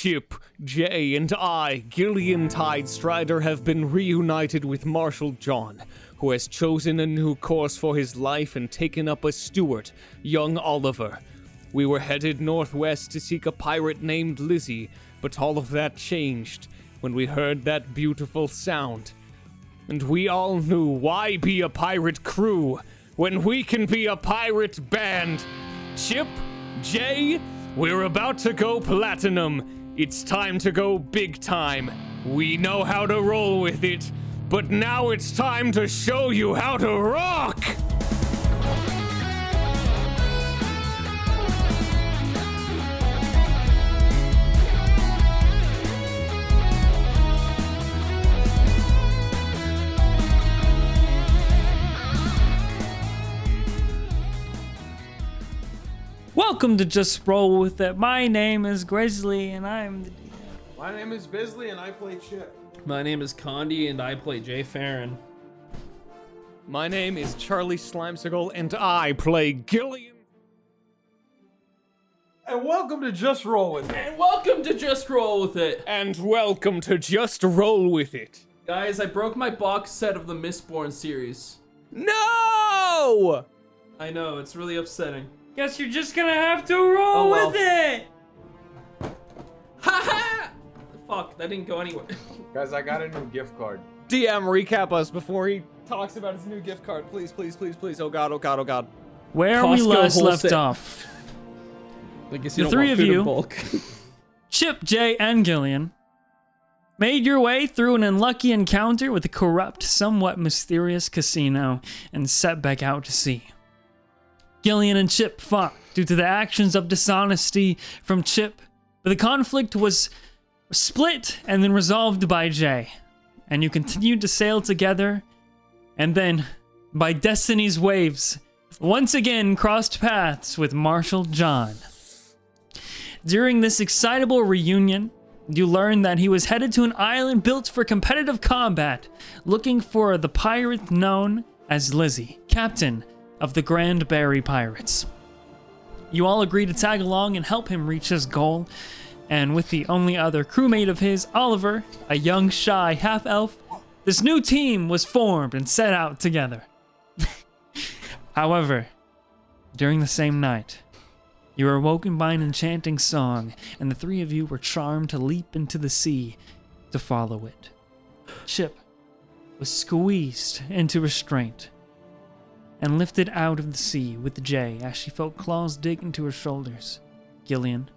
Chip, Jay, and I, Gillion Tidestrider, have been reunited with Marshal John, who has chosen a new course for his life and taken up a steward, young Oliver. We were headed northwest to seek a pirate named Lizzie, but all of that changed when we heard that beautiful sound. And we all knew why be a pirate crew when we can be a pirate band. Chip, Jay, we're about to go platinum. It's time to go big time. We know how to roll with it, but now it's time to show you how to rock! Welcome to Just Roll With It. My name is Grizzly, and I'm the My name is Bisley and I play Chip. My name is Condi and I play Jay Farron. My name is Charlie Slimecicle, and I play Gillion. And welcome to Just Roll With It. And welcome to Just Roll With It. And welcome to Just Roll With It. Guys, I broke my box set of the Mistborn series. No! I know, it's really upsetting. Guess you're just gonna have to roll Oh, well. with it! Ha ha! Fuck, that didn't go anywhere. Guys, I got a new gift card. DM, recap us before he talks about his new gift card. Please, please, please, please. Oh god, oh god, oh god. Where we Costco last left wholesale. off, I guess The you don't three of you- bulk. Chip, Jay, and Gillion made your way through an unlucky encounter with a corrupt, somewhat mysterious casino and set back out to sea. Gillion and Chip fought due to the actions of dishonesty from Chip, but the conflict was split and then resolved by Jay. And you continued to sail together, and then, by destiny's waves, once again crossed paths with Marshal John. During this excitable reunion, you learn that he was headed to an island built for competitive combat, looking for the pirate known as Lizzie, captain of the Grand Barry Pirates. You all agree to tag along and help him reach his goal, and with the only other crewmate of his, Oliver, a young, shy half elf, this new team was formed and set out together. However, during the same night, you were awoken by an enchanting song, and the three of you were charmed to leap into the sea to follow it. Chip was squeezed into restraint and lifted out of the sea with Jay as she felt claws dig into her shoulders. Gillion,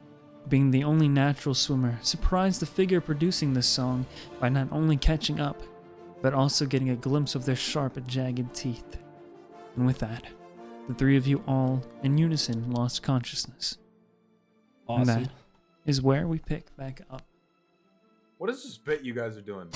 being the only natural swimmer, surprised the figure producing this song by not only catching up, but also getting a glimpse of their sharp, jagged teeth. And with that, the three of you all in unison lost consciousness. And that is where we pick back up. What is this bit you guys are doing?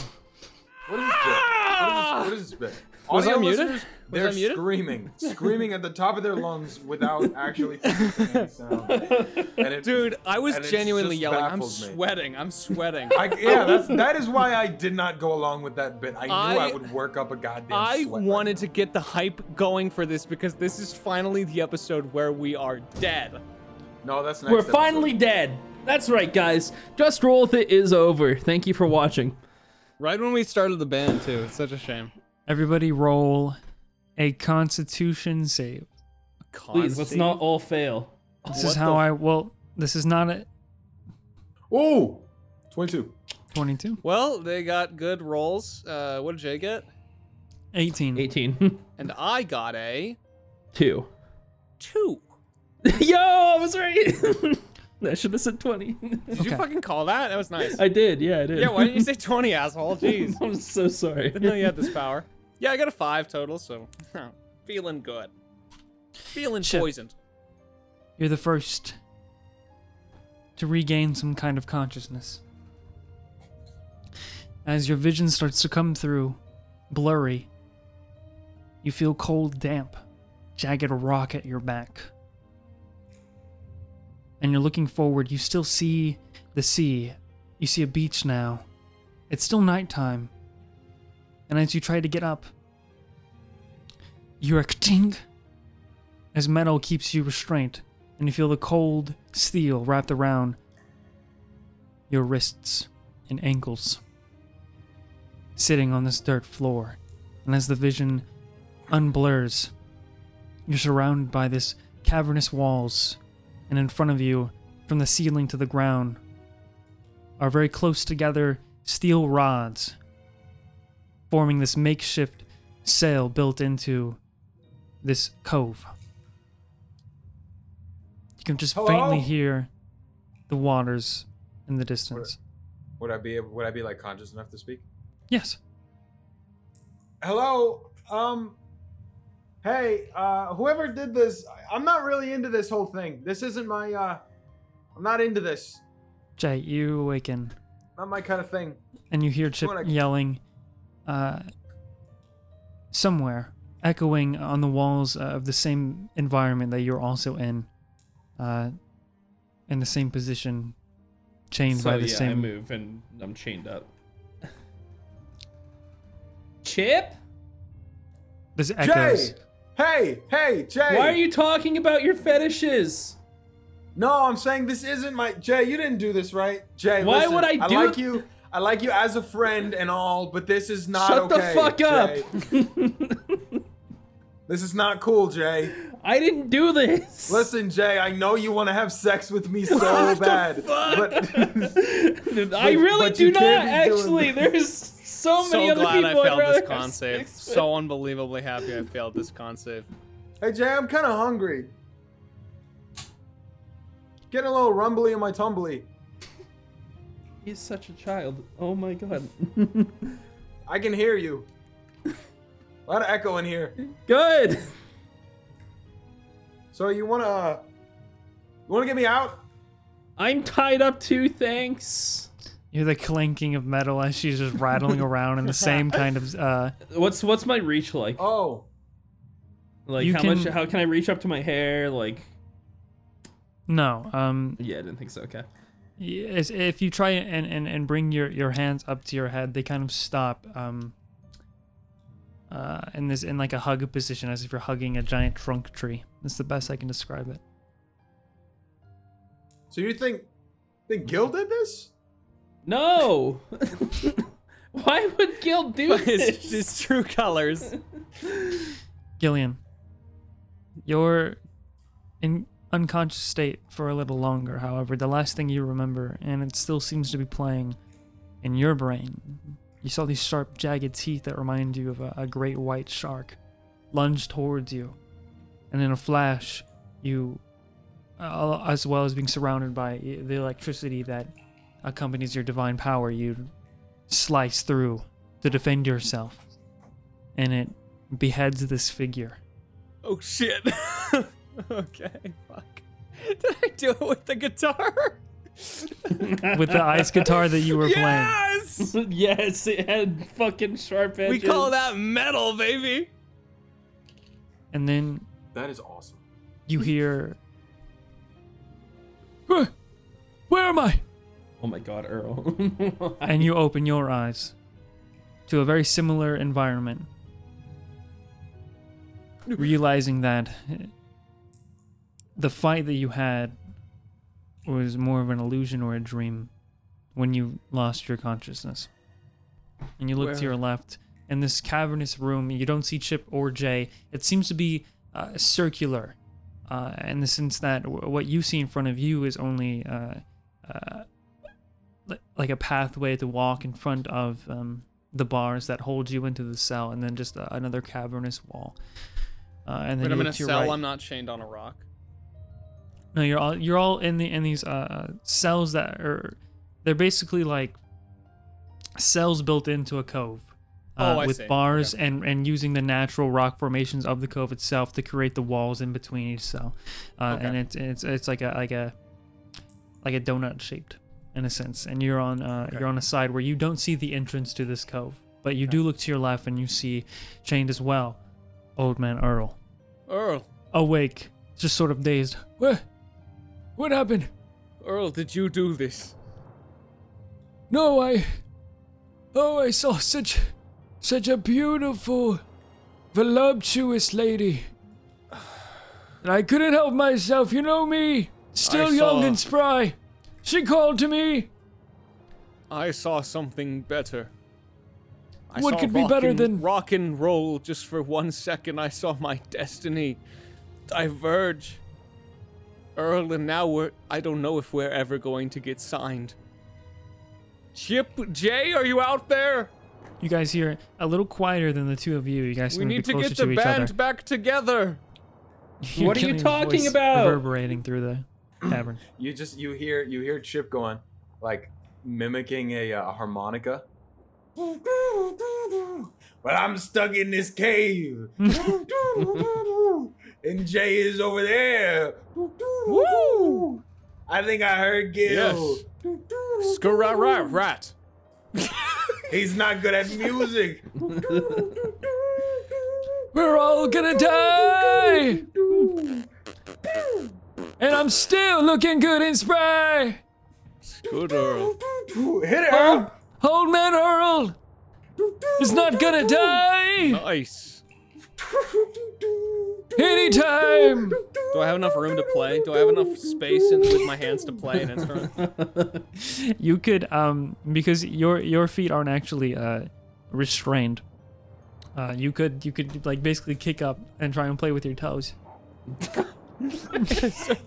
What is this bit? What is this, what is this bit? Was I muted? They're I muted? screaming, screaming at the top of their lungs without actually producing any sound. And it, Dude, I was And genuinely yelling. I'm baffles me. sweating. I'm sweating. I, yeah, that's that is why I did not go along with that bit. I knew I, I- would work up a goddamn. I sweat right wanted now. to get the hype going for this because this is finally the episode where we are dead. No, that's next. We're episode. finally dead. That's right, guys. Just Roll With It is over. Thank you for watching. Right when we started the band, too. It's such a shame. Everybody roll a constitution save. Please, let's not all fail. This What is how the I well this is not a Ooh, twenty-two. 22. Well, they got good rolls. Uh, what did Jay get? 18. 18. And I got a Two. two. Yo, I was right. I should have said 20. Did Okay. you fucking call that? That was nice. I did, yeah, I did. yeah, why didn't you say 20, asshole? Jeez. I'm so sorry. Didn't know you had this power. Yeah, I got a five total, so feeling good. Feeling Chip. poisoned. You're the first to regain some kind of consciousness. As your vision starts to come through, blurry, you feel cold, damp, jagged rock at your back. And you're looking forward, you still see the sea. You see a beach now. It's still nighttime. And as you try to get up, you're a ting as metal keeps you restrained, and you feel the cold steel wrapped around your wrists and ankles, sitting on this dirt floor. And as the vision unblurs, you're surrounded by this cavernous walls, and in front of you, from the ceiling to the ground, are very close together steel rods, forming this makeshift sail built into this cove. You can just Hello? faintly hear the waters in the distance. Would I be would I be like conscious enough to speak? Yes. Hello. Um. Hey, uh, whoever did this, I'm not really into this whole thing. This isn't my. uh I'm not into this. Jay, you awaken Not my kind of thing. and you hear Chip Wanna- yelling uh, somewhere, echoing on the walls uh, of the same environment that you're also in, uh, in the same position, chained so by the yeah, I move and I'm chained up. Chip, This echoes. Jay. Hey, hey, Jay. why are you talking about your fetishes? No, I'm saying this isn't my Jay. You didn't do this, right? Jay, Why listen, would I do? I like you. I like you as a friend and all, but this is not Shut okay. the fuck up. This is not cool, Jay. I didn't do this. Listen, Jay, I know you want to have sex with me so bad, but I really but do not can't be doing actually. this. There's so many so other glad I people I'd failed rather this have con save. sex with. So unbelievably happy I failed this con save. hey, Jay, I'm kind of hungry. Getting a little rumbly in my tumbly. He's such a child. Oh my god. I can hear you. A lot of echo in here. Good. So you wanna, uh, you wanna get me out? I'm tied up too. Thanks. You hear the clanking of metal as she's just rattling around in the same kind of. Uh, What's what's my reach like? Oh, Like You how much? How can I reach up to my hair? Like no. Um, yeah, I didn't think so. Okay. Yes, if you try and, and, and bring your, your hands up to your head, they kind of stop um, uh, in this in like a hug position, as if you're hugging a giant trunk tree. That's the best I can describe it. so you think, think Gil did this? No. Why would Gil do But his, this? his true colors. Gillion, you're in unconscious state for a little longer. However, the last thing you remember, and it still seems to be playing in your brain, you saw these sharp, jagged teeth that remind you of a, a great white shark lunge towards you, and in a flash, you, uh, as well as being surrounded by the electricity that accompanies your divine power, you slice through to defend yourself, and it beheads this figure. Oh shit. okay, fuck. Did I do it with the guitar? with the ice guitar that you were playing. yes! yes, it had fucking sharp edges. We call that metal, baby. And then That is awesome. you hear. Where, where am I? Oh my god, Earl. And you open your eyes to a very similar environment. Realizing that the fight that you had was more of an illusion or a dream when you lost your consciousness. And you look to your left, in this cavernous room, you don't see Chip or Jay. It seems to be uh, circular, uh, in the sense that w- what you see in front of you is only uh, uh, li- like a pathway to walk in front of um, the bars that hold you into the cell, and then just uh, another cavernous wall. Uh, and then But you I'm in a cell. right. I'm not chained on a rock. No, you're all you're all in the in these uh, cells that are they're basically like cells built into a cove. Uh, Oh, with see. bars Okay. and and using the natural rock formations of the cove itself to create the walls in between each cell, uh, Okay. and it's it's it's like a like a like a donut shaped in a sense. And you're on uh, Okay. you're on a side where you don't see the entrance to this cove, but you do look to your left and you see chained as well, old man Earl Earl, awake, just sort of dazed. What? What happened? Earl, did you do this? No, I. Oh, I saw such. such a beautiful, voluptuous lady. And I couldn't help myself, you know me. Still I young saw- and spry. She called to me. I saw something better. I What could be better and- than- rock and roll? Just for one second, I saw my destiny diverge. Earl, and now we're. I don't know if we're ever going to get signed. Chip Jay, are you out there? You guys hear a little quieter than the two of you. You guys We need to to get the to band other. back together. Hear What are you talking about? Reverberating through the cavern. You just you hear you hear Chip going like mimicking a uh, harmonica. But I'm stuck in this cave. and Jay is over there. Woo! I think I heard Gil. Scarrat rat. He's not good at music. We're all gonna die! And I'm still looking good in spray! Good Earl. Hit it, Old, old man Earl is not gonna die Nice. Anytime! Do I have enough room to play? Do I have enough space in, with my hands to play an instrument? You could, um, because your your feet aren't actually uh, restrained. Uh, you could you could like basically kick up and try and play with your toes.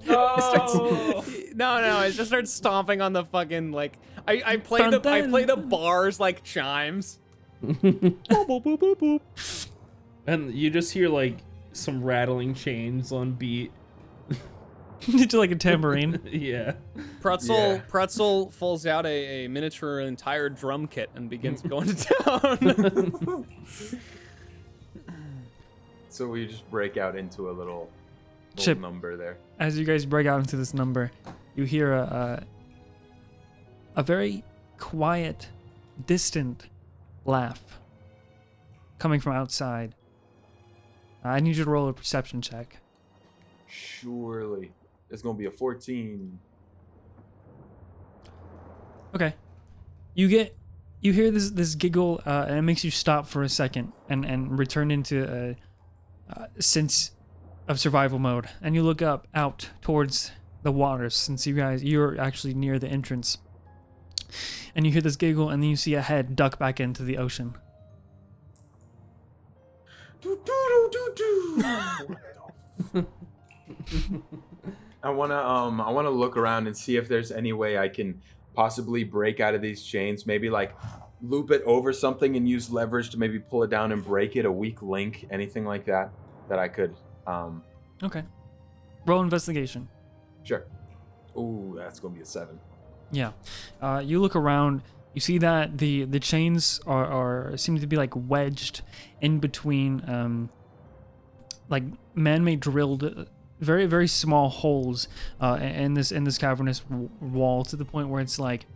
Oh. No, no, I just start stomping on the fucking like. I, I play Dun, the I play the bars like chimes. Boop, boop, boop, boop, boop. and you just hear like some rattling chains on beat. Just like a tambourine. yeah. Pretzel Yeah. Pretzel pulls out a, a miniature entire drum kit and begins going to town. So we just break out into a little, little Chip. number there. As you guys break out into this number, you hear a a, a very quiet, distant laugh coming from outside. I need you to roll a perception check. Surely. It's gonna be a 14. Okay. You get you hear this this giggle uh, and it makes you stop for a second and and return into a, a sense of survival mode and you look up out towards the waters since you guys you're actually near the entrance and you hear this giggle and then you see a head duck back into the ocean I wanna um I wanna look around and see if there's any way I can possibly break out of these chains. Maybe like loop it over something and use leverage to maybe pull it down and break it. A weak link, anything like that that I could. Um, okay roll investigation sure. Ooh, that's gonna be a seven. Yeah. Uh, you look around. You see that the the chains are, are seem to be like wedged in between, um, like man-made drilled, uh, very very small holes uh, in this in this cavernous wall to the point where it's like,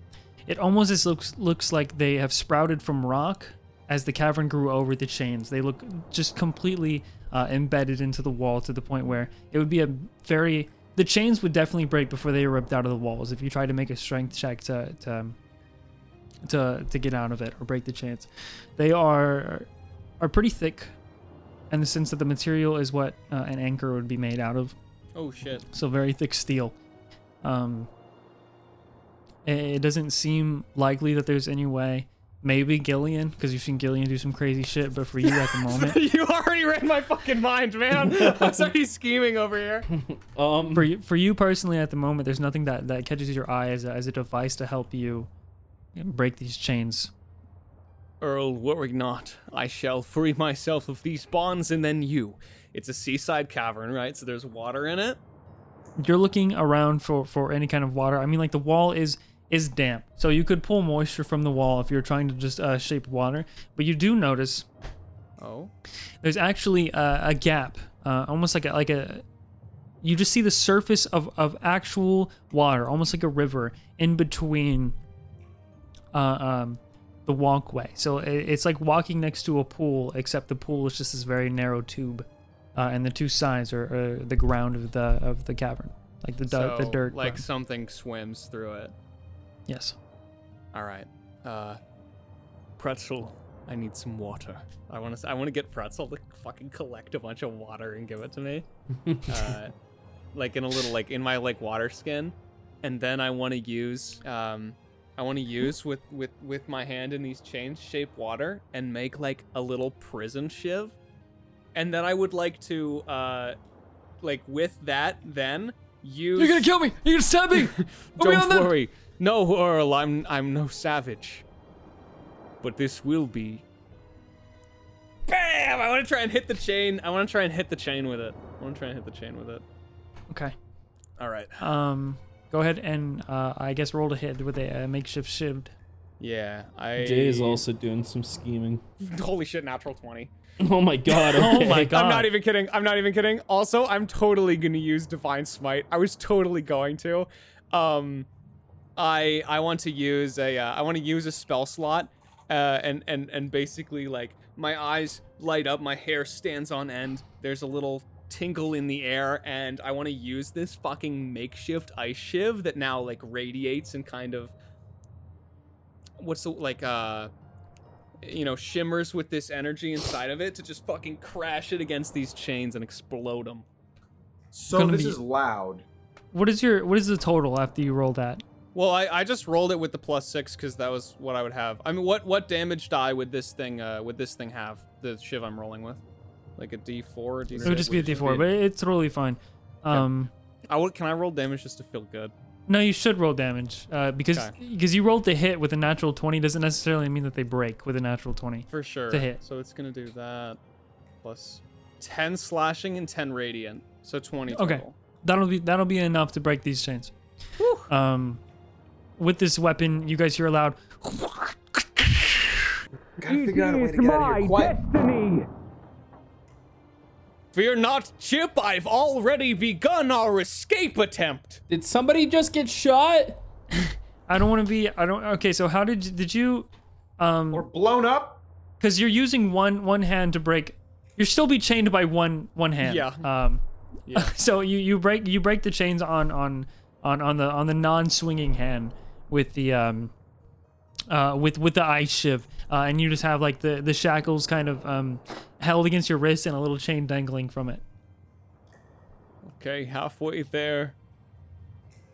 it almost just looks looks like they have sprouted from rock as the cavern grew over the chains. They look just completely uh, embedded into the wall to the point where it would be a very the chains would definitely break before they ripped out of the walls if you tried to make a strength check to to um, to, to get out of it or break the chance. They are are pretty thick in the sense that the material is what uh, an anchor would be made out of. oh shit. So very thick steel. Um, it, it doesn't seem likely that there's any way. Maybe Gillion, because you've seen Gillion do some crazy shit. But for you at the moment, you already read my fucking mind, man. I'm sorry scheming over here. Um. for you, for you personally at the moment, there's nothing that, that catches your eye as a, as a device to help you break these chains. Earl, worry not. I shall free myself of these bonds and then you. It's a seaside cavern, right? So there's water in it. You're looking around for, for any kind of water. I mean, like the wall is is damp, so you could pull moisture from the wall if you're trying to just uh, shape water. But you do notice Oh. there's actually a, a gap, uh, almost like a, like a. You just see the surface of, of actual water, almost like a river, in between uh, um, the walkway. So it, it's like walking next to a pool, except the pool is just this very narrow tube, uh, and the two sides are, are the ground of the of the cavern, like the du- the dirt. Like ground. something swims through it. yes. All right. Uh, Pretzel, I need some water. I want to. I want to get Pretzel to fucking collect a bunch of water and give it to me. uh, like in a little like in my like water skin, and then I want to use um, I want to use with with with my hand in these chains shape water and make like a little prison shiv, and then I would like to uh, like with that then use. You're gonna kill me. You're gonna stab me. Put me on Don't worry. No, Earl, I'm I'm no savage. But this will be. Bam! I want to try and hit the chain. I want to try and hit the chain with it. I want to try and hit the chain with it. Okay. All right. Um, go ahead and uh, I guess roll to hit with a uh, makeshift shield. Yeah, I. Jay is also doing some scheming. Holy shit! Natural twenty. Oh my god. Oh my god. I'm not even kidding. I'm not even kidding. Also, I'm totally gonna use divine smite. I was totally going to. Um, I I want to use a uh, I want to use a spell slot, uh, and and and basically like my eyes light up, my hair stands on end. There's a little tinkle in the air, and I want to use this fucking makeshift ice shiv that now like radiates and kind of what's the like uh you know, shimmers with this energy inside of it to just fucking crash it against these chains and explode them. So gonna this be- is loud. What is your what is the total after you roll that? Well, I, I just rolled it with the plus six because that was what I would have. I mean, what what damage die would this thing uh would this thing have? The shiv I'm rolling with, like a D four or D It would just be a D4, but it's totally fine. Um, I would. Can I roll damage just to feel good? no, you should roll damage uh, because Okay. because you rolled the hit with a natural 20 doesn't necessarily mean that they break with a natural 20. For sure. To hit. So it's gonna do that plus ten slashing and ten radiant, so twenty Okay. That'll be that'll be enough to break these chains. Um, with this weapon, you guys hear a loud. Gotta figure out a way to get out of here. Quiet. Fear not, Chip. I've already begun our escape attempt. Did somebody just get shot? I don't want to be. I don't. Okay, so how did you, did you? Um, Or blown up. because you're using one one hand to break. You're still be chained by one one hand. Yeah. Um. Yeah. So you you break you break the chains on on on on the on the non-swinging hand with the um uh with with the ice shiv uh, and you just have like the the shackles kind of um held against your wrist and a little chain dangling from it. Okay, halfway there.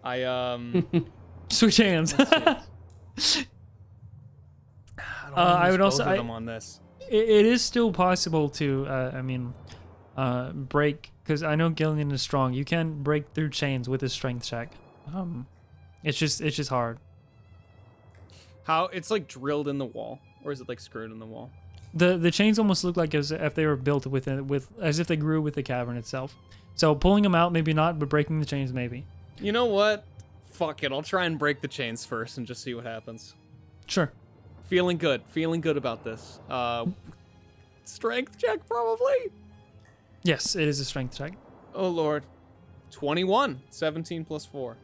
I um. Switch hands. I, Uh, I would also- I- them on this. it, it is still possible to uh, i mean uh, break because i know gillion is strong you can break through chains with a strength check um, it's just it's just hard How it's like drilled in the wall, or is it like screwed in the wall? The the chains almost look like as if they were built within with as if they grew with the cavern itself so pulling them out maybe not but breaking the chains maybe You know what? Fuck it. I'll try and break the chains first and just see what happens. sure Feeling good. Feeling good about this. Uh, strength check probably. yes it is a strength check Oh lord. 21. 17 plus 4.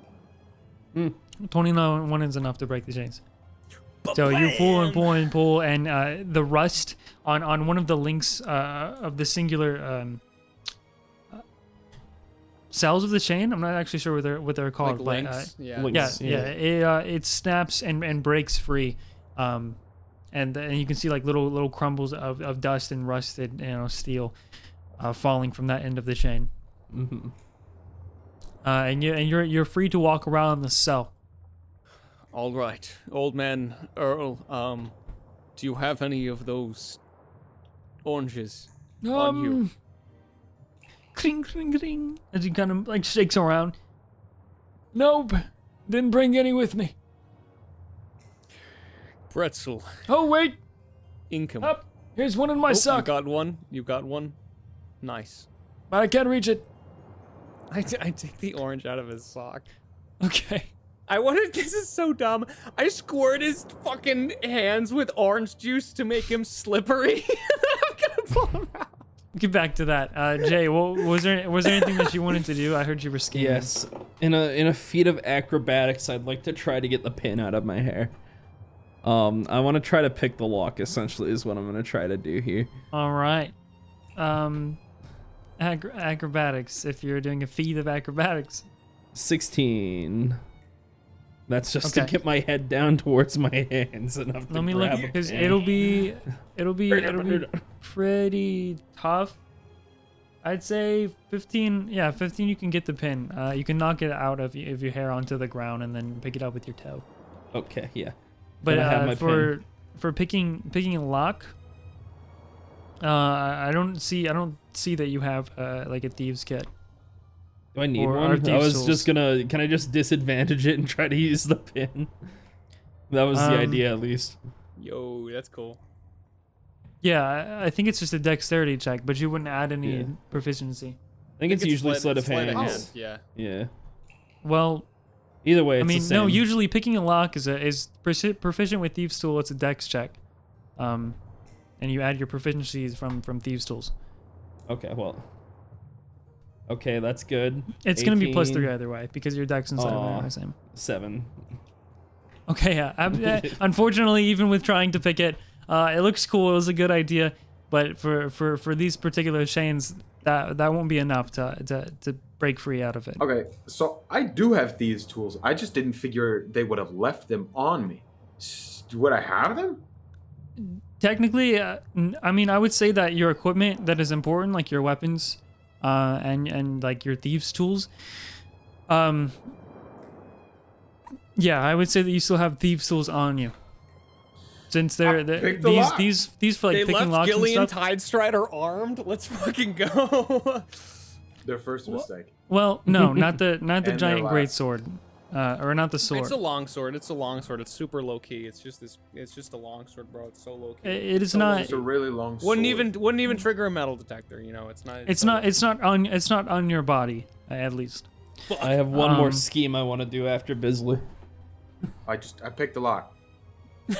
29 one is enough to break the chains so you pull and pull and pull and uh, the rust on on one of the links uh, of the singular um, uh, cells of the chain i'm not actually sure what they're what they're called Like but, uh, links. yeah. Yeah, yeah, it uh, it snaps and, and breaks free, um, and and you can see like little little crumbles of, of dust and rusted you know steel, uh, falling from that end of the chain. Mm-hmm. Uh, and you and you're you're free to walk around the cell. All right. Old man Earl, um, do you have any of those oranges on you? Um, Cling cling cling. As he kind of like shakes around. Nope, didn't bring any with me. Pretzel. Oh wait, Income. up. Here's one in my Oh, you sock, got one. You got one. Nice. but I can't reach it. I, t- I take the orange out of his sock. Okay. I wanted. This is so dumb. I squirt his fucking hands with orange juice to make him slippery. I'm gonna pull him out. Get back to that, uh, Jay. What, was there was there anything that you wanted to do? I heard you were scheming. Yes. In a in a feat of acrobatics, I'd like to try to get the pin out of my hair. Um, I want to try to pick the lock. Essentially, is what I'm gonna try to do here. All right. Um, acro- acrobatics. If you're doing a feat of acrobatics, Sixteen. That's just to get my head down towards my hands enough to let me look because it'll be it'll be it'll be pretty tough. I'd say 15. Yeah, 15. You can get the pin. Uh, you can knock it out of, of your hair onto the ground and then pick it up with your toe. Okay, yeah. But uh, for for picking picking a lock, uh, I don't see I don't see that you have uh, like a thieves kit. Do I need Or are one? I was tools. just gonna. Can I just disadvantage it and try to use the pin? That was the Um, idea, at least. Yo, that's cool. Yeah, I, I think it's just a dexterity check, but you wouldn't add any Yeah. proficiency. I think it's usually sleight- sleight of sleight hand. Yeah. Yeah. Well, Either way, it's I mean, the no. Usually, picking a lock is a is proficient with thieves' tool. It's a dex check, um, and you add your proficiencies from from thieves' tools. Okay, well. Okay, that's good. It's gonna be plus three either way because your dex and sleight Aw. are the same. Seven. Okay, yeah. I'm- uh, unfortunately, even with trying to pick it, uh, it looks cool. It was a good idea, but for for for these particular chains, that that won't be enough to to to break free out of it. Okay, so I do have thieves' tools. I just didn't figure they would have left them on me. S- Would I have them? Technically, uh, n- I mean, I would say that your equipment that is important, like your weapons, uh, and and like your thieves' tools, um, yeah, I would say that you still have thieves' tools on you. Since they're, I the picked the these lock. these these for like they picking left locks Gillion and stuff. Tidestrider armed. Let's fucking go. Their first mistake. Well, no, not the not the giant great sword, uh, or not the sword. it's a long sword. It's a long sword. It's super low key. It's just this. It's just a long sword, bro. It's so low key. I- it is So not. It's a really long sword. Wouldn't even wouldn't even trigger a metal detector. You know, it's not. It's so not. low It's not on. It's not on your body, at least. I have one more Um, scheme I want to do after Bisley. I just I picked a lock.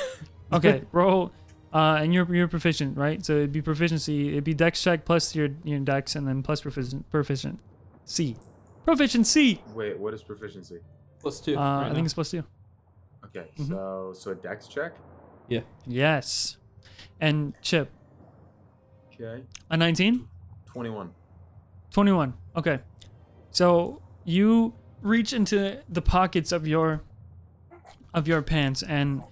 Okay, roll. Uh, and you're you're proficient, right? So it'd be proficiency. It'd be dex check plus your your dex, and then plus proficient proficient. C. Proficiency. Wait, what is proficiency? Plus two. Uh, I think it's plus two. Okay, Mhm. so so a dex check. Yeah. Yes. And Chip, Okay, a 19? twenty-one. 21. Okay. So you reach into the pockets of your of your pants and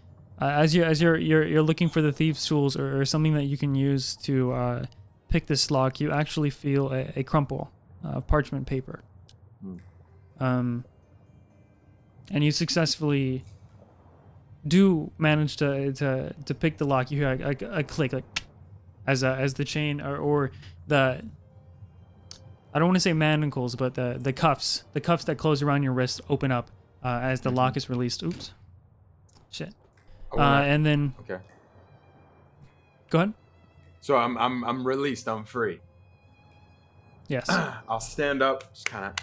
uh, as you as you're, you're you're looking for the thieves tools or, or something that you can use to uh, pick this lock, you actually feel a, a crumple of parchment paper. Hmm. Um and you successfully do manage to to, to pick the lock. You hear a, a, a click like as a, as the chain or, or the I don't want to say manacles, but the the cuffs, the cuffs that close around your wrist open up uh, as the lock is released. Oops, shit. Oh, Uh, and then okay, go ahead. so I'm I'm I'm released. I'm free. Yes. I'll stand up, just kind of.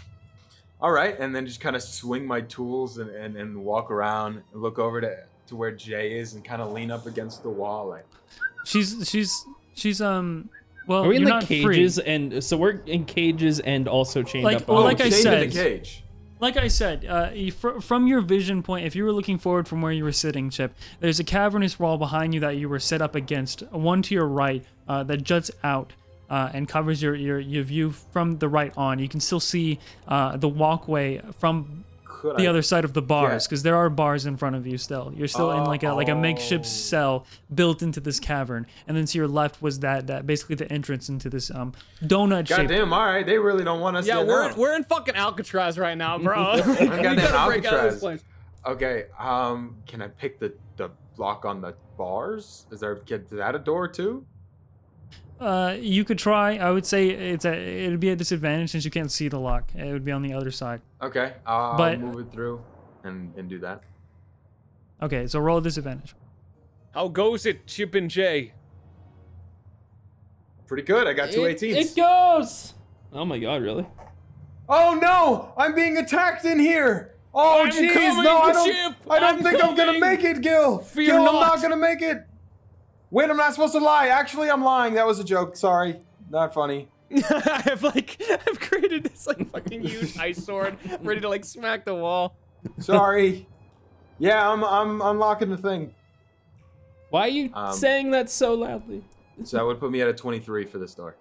All right, and then just kind of swing my tools and, and, and walk around and look over to to where Jay is and kind of lean up against the wall. Like, she's she's she's um. Well, Are we in you're like not cages free. and so we're in cages and also chained Like- up? well, on like I said- in a cage. Like I said, uh, fr- from your vision point, if you were looking forward from where you were sitting, Chip, there's a cavernous wall behind you that you were set up against. One to your right uh, that juts out uh, and covers your, your your view from the right on. You can still see uh, the walkway from Could the I, other side of the bars Yeah. because there are bars in front of you still. You're still in like a like a makeshift Oh. cell built into this cavern, and then to your left was that that basically the entrance into this um donut shaped. Goddamn! All right, they really don't want us. Yeah, there we're now. we're in fucking Alcatraz right now, bro. we goddamn gotta break out of Alcatraz. this place. Okay, um, can I pick the the lock on the bars? Is there get that a door too? Uh, you could try. I would say it's a it'd be a disadvantage since you can't see the lock. It would be on the other side. Okay, I'll But- move it through and and do that. Okay, so roll a disadvantage. How goes it, Chip and Jay? Pretty good. I got two It, 18s. it goes. Oh my god, really? Oh no! I'm being attacked in here. Oh I'm jeez, coming, no, I don't. Chip! I don't I'm think I'm gonna coming! make it, Gil. Fear Gil, I'm not. not gonna make it. Wait, I'm not supposed to lie. Actually, I'm lying. That was a joke. Sorry, not funny. I've like I've created this like fucking huge ice sword ready to like smack the wall. Sorry. yeah, I'm I'm unlocking the thing. Why are you Um, saying that so loudly? So that would put me at a 23 for this door.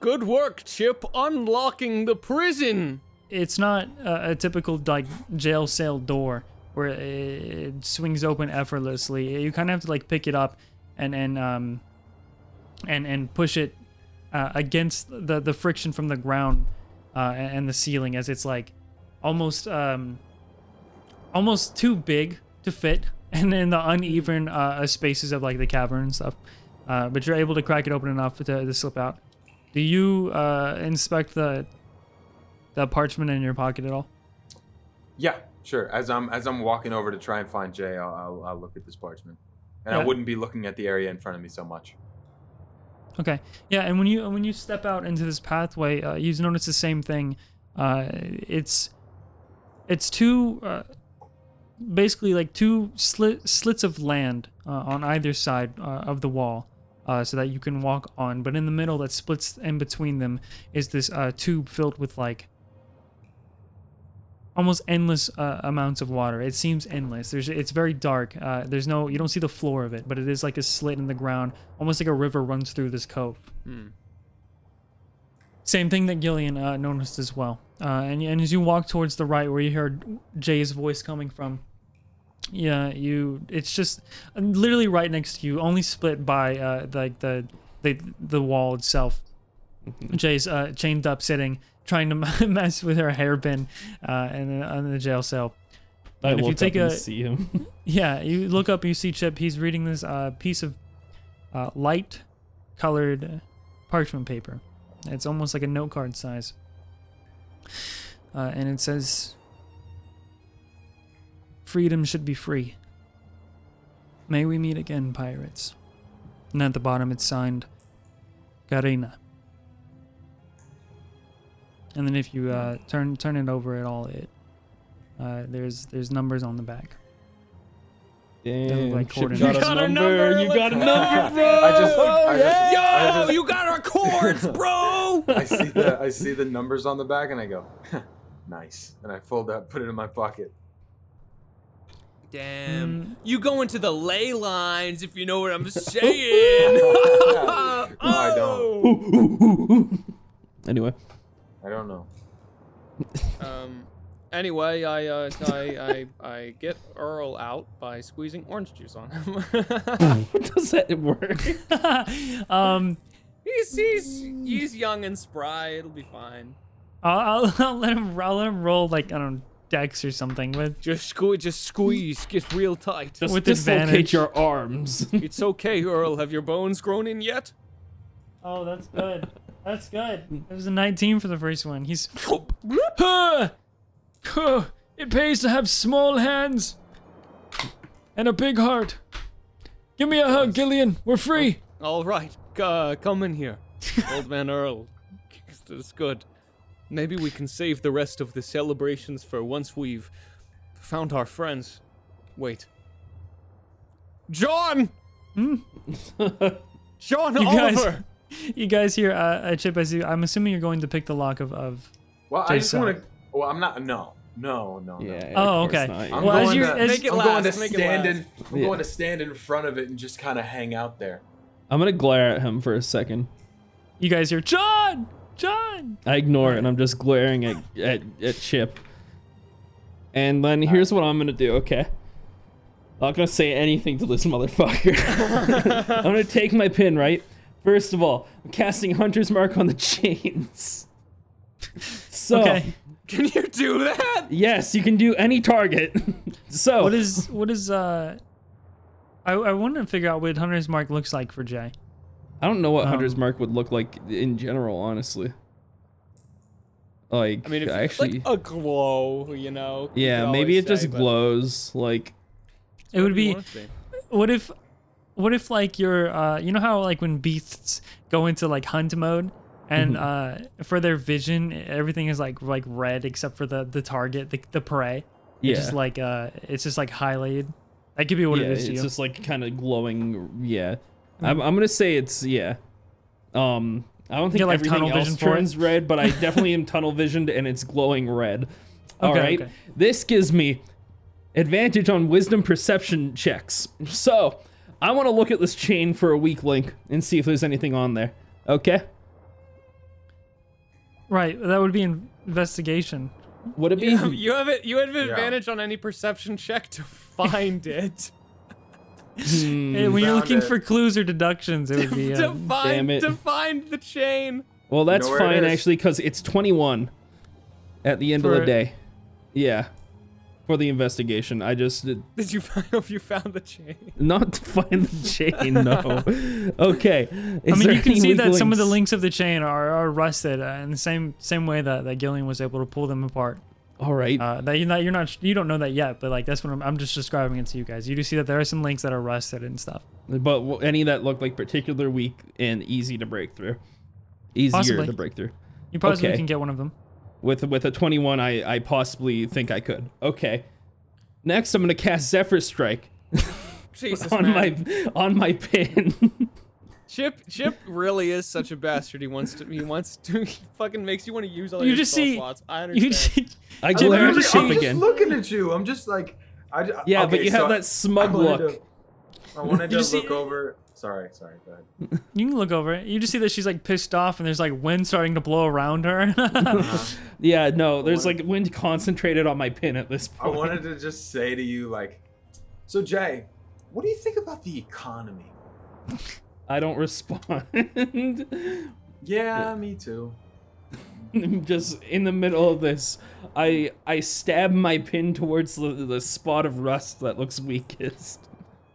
Good work, Chip, unlocking the prison. It's not a, a typical like jail cell door where it, it swings open effortlessly. You kind of have to like pick it up and and um and and push it uh, against the the friction from the ground uh, and, the ceiling as it's like almost um almost too big to fit and in the uneven uh, spaces of like the cavern and stuff. Uh, but you're able to crack it open enough to, to slip out. Do you uh, inspect the the parchment in your pocket at all? Yeah, sure. As I'm as I'm walking over to try and find Jay, I'll, I'll, I'll look at this parchment, and I wouldn't be looking at the area in front of me so much. Okay. Yeah, and when you when you step out into this pathway, uh, you notice the same thing. Uh, it's it's two uh, basically like two slit, slits of land uh, on either side uh, of the wall, uh, so that you can walk on. But in the middle, that splits in between them, is this uh, tube filled with like almost endless uh, amounts of water. It seems endless. There's it's very dark. Uh, there's no you don't see the floor of it, but it is like a slit in the ground, almost like a river runs through this cove. Same thing that Gillion uh, noticed as well. Uh, and and as you walk towards the right, where you heard Jay's voice coming from, yeah, you it's just literally right next to you, only split by uh, like the the the wall itself. Jay's uh, chained up, sitting, trying to mess with her hairpin, uh, in the, on the jail cell. I And if you take a- see him. Yeah, you look up, you see Chip. He's reading this uh, piece of uh, light colored parchment paper. It's almost like a note card size. Uh, and it says, Freedom should be free. May we meet again, pirates. And at the bottom it's signed, Garena. And then if you uh, turn turn it over at all, it uh, there's there's numbers on the back. Damn, like coordinates. got You got a number. number, You got a number, bro. I just, I just, I Yo, just- you got our chords, bro. I see the I see the numbers on the back and I go, nice. And I fold that, put it in my pocket. Damn. Mm. You go into the ley lines if you know what I'm saying. No, I don't. Anyway, I don't know. Um. Anyway, I uh, I, I I get Earl out by squeezing orange juice on him. does that work? um, he's he's he's young and spry. It'll be fine. I'll, I'll, I'll let him. I'll let him roll like I don't know, dex or something. With Just squeeze, just squeeze, get real tight. Just With dislocate advantage. your arms. It's okay, Earl. Have your bones grown in yet? oh, that's good. That's good. It was a 19 for the first one. He's. It pays to have small hands and a big heart. Give me a hug, Gillion. We're free. All right, uh, come in here, old man Earl. It's good. Maybe we can save the rest of the celebrations for once we've found our friends. Wait. John! Hmm? John You guys- Oliver! You guys here uh, a chip as you. I'm assuming you're going to pick the lock of. of Well, I just Jason. want to. Well, I'm not. No, no, no, no. yeah. Oh, okay. not, yeah. I'm Well, as going you- to, as- Make it I'm going to last, make it stand in. I'm Yeah. going to stand in front of it and just kind of hang out there. I'm gonna glare at him for a second. you guys hear John, John. I ignore it and I'm just glaring at, at, at Chip. And then here's what I'm gonna do, okay? I'm not gonna say anything to this motherfucker. I'm gonna take my pin, right? First of all, I'm casting Hunter's Mark on the chains. So, Okay. Can you do that? yes, you can do any target. so, What is what is uh? I I want to figure out what Hunter's Mark looks like for Jay. I don't know what Hunter's um, Mark would look like in general, honestly. Like, I mean, if actually, like a glow, you know. you yeah, could maybe it just say, but glows. Like, It would whatever you be. want it to be. What if, what if like you're uh, you know how like when beasts go into like hunt mode, and uh, for their vision everything is like like red except for the the target, the the prey. yeah, It's just like uh, it's just like highlighted. That could be what yeah, it is it's just like kind of glowing. Yeah, I'm, I'm gonna say it's yeah. Um, I don't think get, like, everything tunnel else turns red, but I definitely am tunnel visioned and it's glowing red. All Okay, right, okay. this gives me advantage on wisdom perception checks. So I want to look at this chain for a weak link and see if there's anything on there. Okay, right. That would be in investigation. would it be? You have, you have it. You have an advantage on any perception check to find it. Hmm, Eh, when you're found looking it. for clues or deductions, it would be. to Um, find it. to find the chain. well, that's know where it fine is? actually because it's 21 at the end of For- the day. Yeah. For the investigation. I just did Did you find if you found the chain? not to find the chain. No. Okay. I mean, you can see that some of the links of the chain are, are rusted uh, in the same same way that, that Gillion was able to pull them apart. All right. Uh, that you're not, you're not, you don't know that yet, but like that's what I'm, I'm just describing it to you guys. You do see that there are some links that are rusted and stuff. but w- any that look like particular weak and easy to break through. Easier Possibly. to break through. You possibly Okay. can get one of them. With with a 21, I I possibly think I could. Okay. Next, I'm gonna cast Zephyr Strike Jesus, on man. my on my pin. Chip Chip really is such a bastard. He wants to. He wants to. He fucking makes you want to use all You your just see- slots. I You understand. just, I I'm glare at literally- I'm just again. looking at you. I'm just like, I. j- Yeah, okay, but you have that smug I look. to- I wanted You to see- look over. Sorry, sorry. Go ahead. you can look over it. You just see that she's like pissed off, and there's like wind starting to blow around her. Uh-huh. Yeah, no, there's like wind concentrated on my pin at this point. I point. wanted to just say to you, like, so Jay, what do you think about the economy? I don't respond. Yeah, me too. just in the middle of this, I I stab my pin towards the, the spot of rust that looks weakest.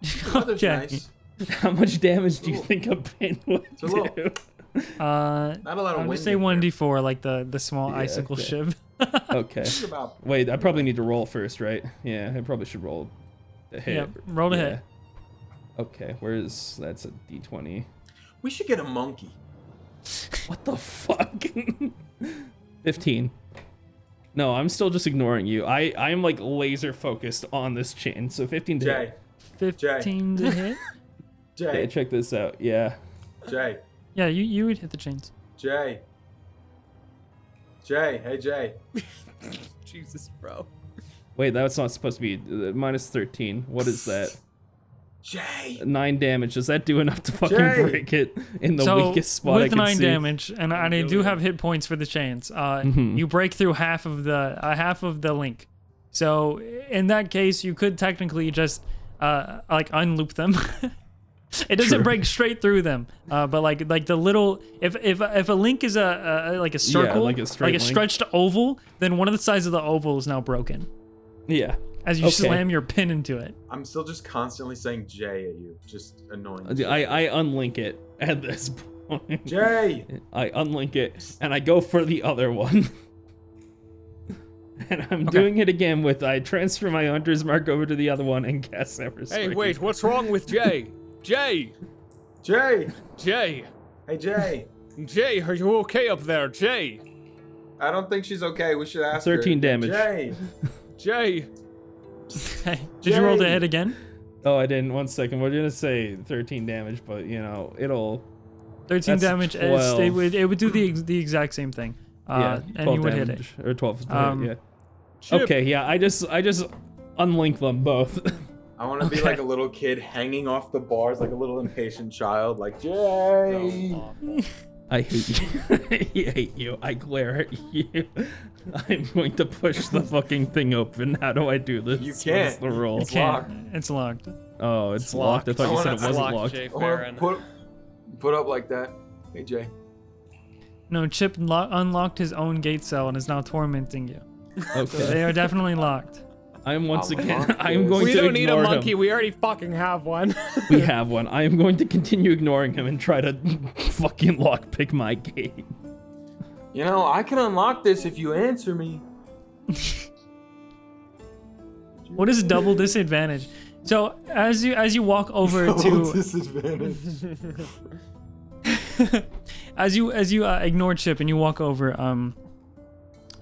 The weather's Okay. nice. How much damage do you Cool. think a pin would It's little- do? uh, Not a lot of I'll wind. just say in one d four, like the the small Yeah, icicle okay. shiv. Okay. Think about Wait, I probably need to roll first, right? Yeah, I probably should roll the hit. Yep, roll to Yeah. hit. Okay, where's that's a d20. we should get a monkey. What the fuck? 15. No, I'm still just ignoring you. I I'm like laser focused on this chain. So 15 to Jay, hit. Fifteen to hit. Jay, Okay, check this out. Yeah. Jay, Yeah, you you would hit the chains. Jay. Jay, hey Jay. Jesus, bro. Wait, that's not supposed to be uh, minus 13. What is that? Jay. 9 damage. Does that do enough to fucking Jay! break it in the so weakest spot I with can nine see? damage, and, and I do have hit points for the chains. Uh, Mhm. you break through half of the uh, half of the link. So in that case, you could technically just uh, like unloop them. it doesn't True. break straight through them, uh, but like like the little if if if a link is a, a like a circle, like a straight link. stretched oval, then one of the sides of the oval is now broken Yeah. as you Okay. slam your pin into it. I'm still just constantly saying Jay at you. Just annoying. I I unlink it at this point. Jay. I unlink it and I go for the other one. and I'm Okay. doing it again with I transfer my hunter's mark over to the other one and cast Zephyr Hey, wait. What's wrong with Jay? Jay. Jay. Jay. Hey Jay. Jay, are you okay up there? Jay. I don't think she's okay. We should ask her. 13 damage. Jay. Jay. Hey, did you roll to Jay. hit again? Oh, I didn't. One second. We're gonna say 13 damage, but you know it'll. 13 damage. It's, 12. it would it would do the the exact same thing. Uh, yeah, and 12 you would hit it. damage or 12. to Um, yeah. Chip. Okay. Yeah. I just I just unlink them both. I want to be like a little kid hanging off the bars, like a little impatient child, like Jay. I hate you. I hate you. I glare at you. I'm going to push the fucking thing open. How do I do this? You can't. the roll? It's Can't. locked. It's locked. Oh, it's, locked. I thought I you said it wasn't locked, locked. Jay I Farron. put put up like that. Hey Jay. No, Chip lo- unlocked his own gate cell and is now tormenting you. So Okay. they are definitely locked. I'm once I'll again. I'm this. going We to don't need a monkey. him. We already fucking have one. We have one. I am going to continue ignoring him and try to fucking lockpick my gate. You know, I can unlock this if you answer me. What is double disadvantage? So as you as you walk over to disadvantage. as you as you uh, ignore Chip and you walk over um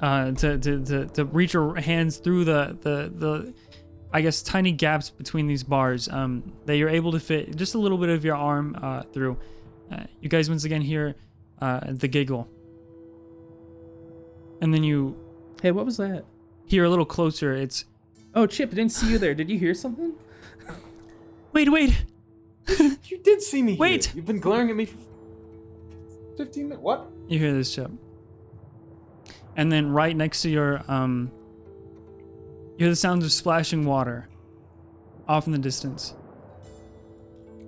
uh to, to to to reach your hands through the the the I guess tiny gaps between these bars um that you're able to fit just a little bit of your arm uh through. Uh, you guys once again hear uh the giggle. And then you Hey, what was that? hear a little closer. It's Oh, Chip, I didn't see you there. Did you hear something? wait, wait. you did see me. here. Wait. You've been glaring at me for 15 minutes. What? You hear this, Chip. And then right next to your um you hear the sounds of splashing water off in the distance.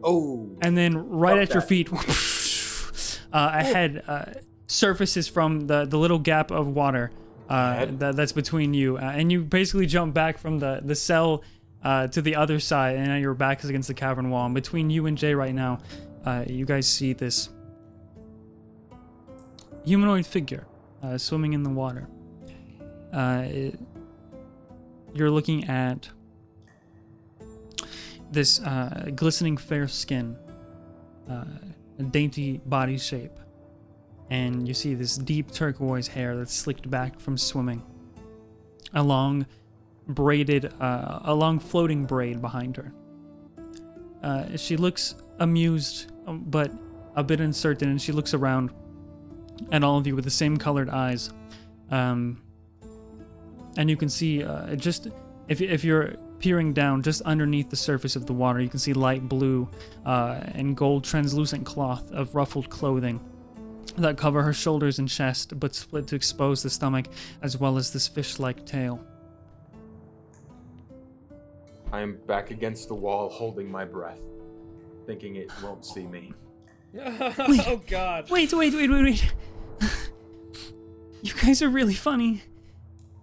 Oh. And then right at your feet uh, a head uh, surfaces from the, the little gap of water uh, that, that's between you, uh, and you basically jump back from the the cell uh, to the other side, and now your back is against the cavern wall. And between you and Jay right now, uh, you guys see this humanoid figure uh, swimming in the water. Uh, it- you're looking at this uh, glistening fair skin, uh, a dainty body shape, and you see this deep turquoise hair that's slicked back from swimming. A long braided, uh, a long floating braid behind her. Uh, she looks amused, um, but a bit uncertain, and she looks around at all of you with the same colored eyes. Um, and you can see uh, just if if you're peering down just underneath the surface of the water, you can see light blue uh, and gold translucent cloth of ruffled clothing that cover her shoulders and chest, but split to expose the stomach as well as this fish-like tail. I am back against the wall, holding my breath, thinking it won't see me. oh God. Wait, wait, wait, wait, wait. you guys are really funny,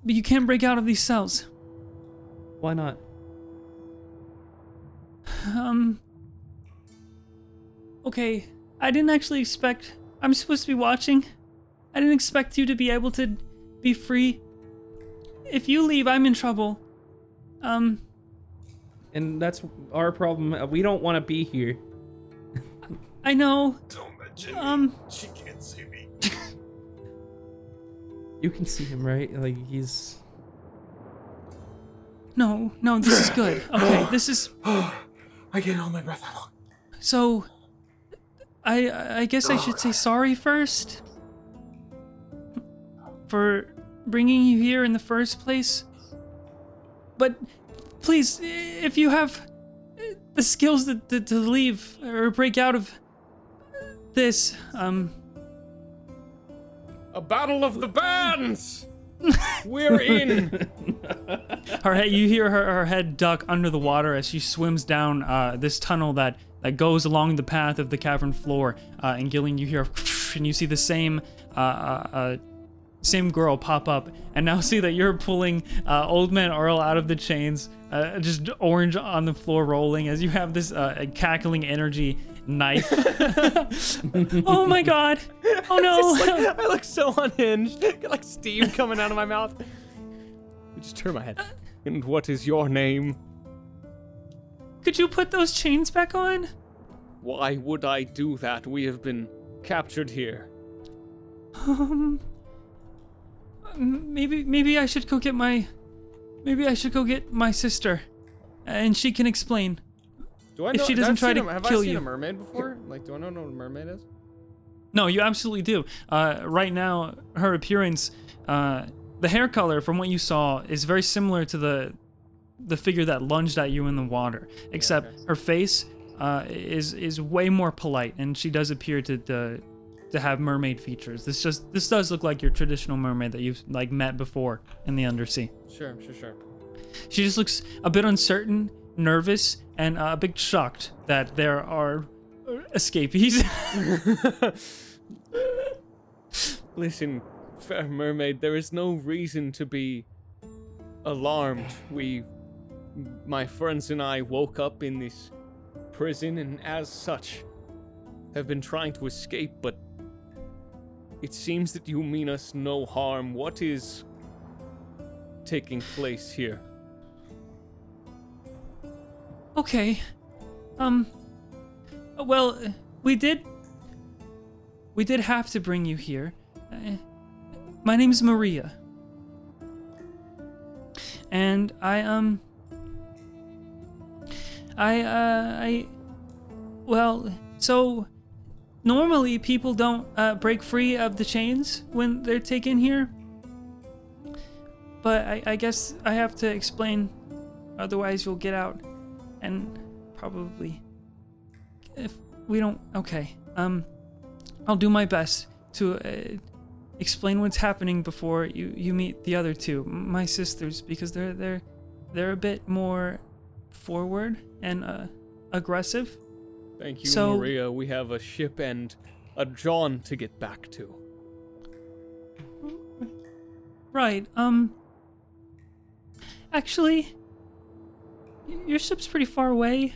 but you can't break out of these cells. Why not? Um. Okay, I didn't actually expect. I'm supposed to be watching. I didn't expect you to be able to be free. If you leave, I'm in trouble. Um, And that's our problem. We don't want to be here. I know. Don't mention Um, She can't see me. You can see him, right? Like he's. no, no, this is good. Okay, this is I can't hold my breath that long. so. I I guess I should say sorry first for bringing you here in the first place. But please, if you have the skills to, to, to leave or break out of this, um, A battle of the bands. We're in. her head, you hear her, her head duck under the water as she swims down uh, this tunnel that, that goes along the path of the cavern floor. Uh, and Gillion, you hear, and you see the same uh, uh, uh, same girl pop up, and now see that you're pulling uh, Old Man Earl out of the chains, uh, just orange on the floor rolling as you have this uh, cackling energy knife. oh my god! Oh no! I look so unhinged. Got like steam coming out of my mouth. I just turn my head. And what is your name? Could you put those chains back on? Why would I do that? We have been captured here. Um, maybe maybe I should go get my maybe I should go get my sister, and she can explain. Do I If she doesn't try to a, have kill I seen you. a mermaid before? Like, do I know what a mermaid is? No, you absolutely do. Uh, right now, her appearance, uh, the hair color from what you saw is very similar to the the figure that lunged at you in the water, except okay. her face uh, is is way more polite, and she does appear to. to to have mermaid features. This just this does look like your traditional mermaid that you've like met before in the undersea. Sure, sure, sure. She just looks a bit uncertain, nervous, and uh, a bit shocked that there are escapees. Listen, fair mermaid, there is no reason to be alarmed. We, my friends and I, woke up in this prison and, as such, have been trying to escape, but it seems that you mean us no harm. What is taking place here? Okay. Um. Well, we did. We did have to bring you here. Uh, my name's Maria. And I, um. I, uh, I. Well, so. Normally, people don't uh, break free of the chains when they're taken here. But I, I guess I have to explain, otherwise, you'll get out and probably if we don't okay um i'll do my best to uh, explain what's happening before you you meet the other two my sisters because they're they're they're a bit more forward and uh aggressive Thank you, So- Maria. We have a ship and a John to get back to. right. Um. Actually, your ship's pretty far away.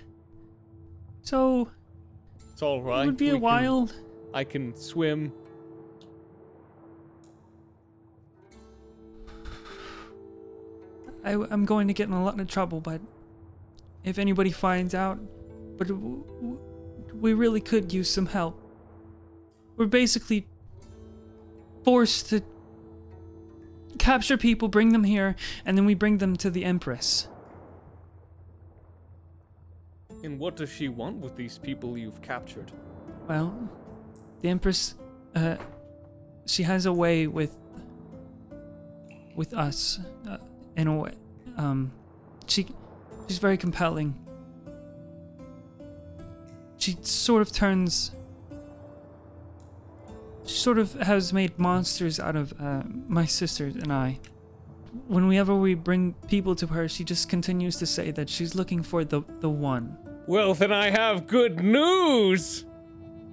So It's all right. it would be we a can- while. I can swim. I, am going to get in a lot of trouble, but if anybody finds out, but w- w- we really could use some help. We're basically forced to capture people, bring them here, and then we bring them to the Empress. And what does she want with these people you've captured? Well, the Empress, uh, she has a way with with us, uh, in a way. Um, she she's very compelling. She sort of turns. She sort of has made monsters out of uh, my sisters and I. Whenever we bring people to her, she just continues to say that she's looking for the the one. Well, then I have good news!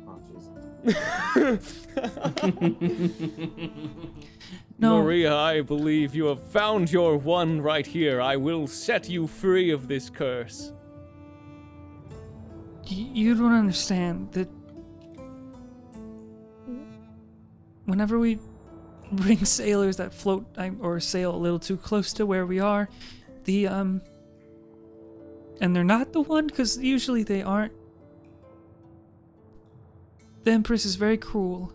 Oh. No, Maria, I believe you have found your one right here. I will set you free of this curse. Y- you don't understand that whenever we bring sailors that float or sail a little too close to where we are, the um and they're not the one because usually they aren't. The Empress is very cruel.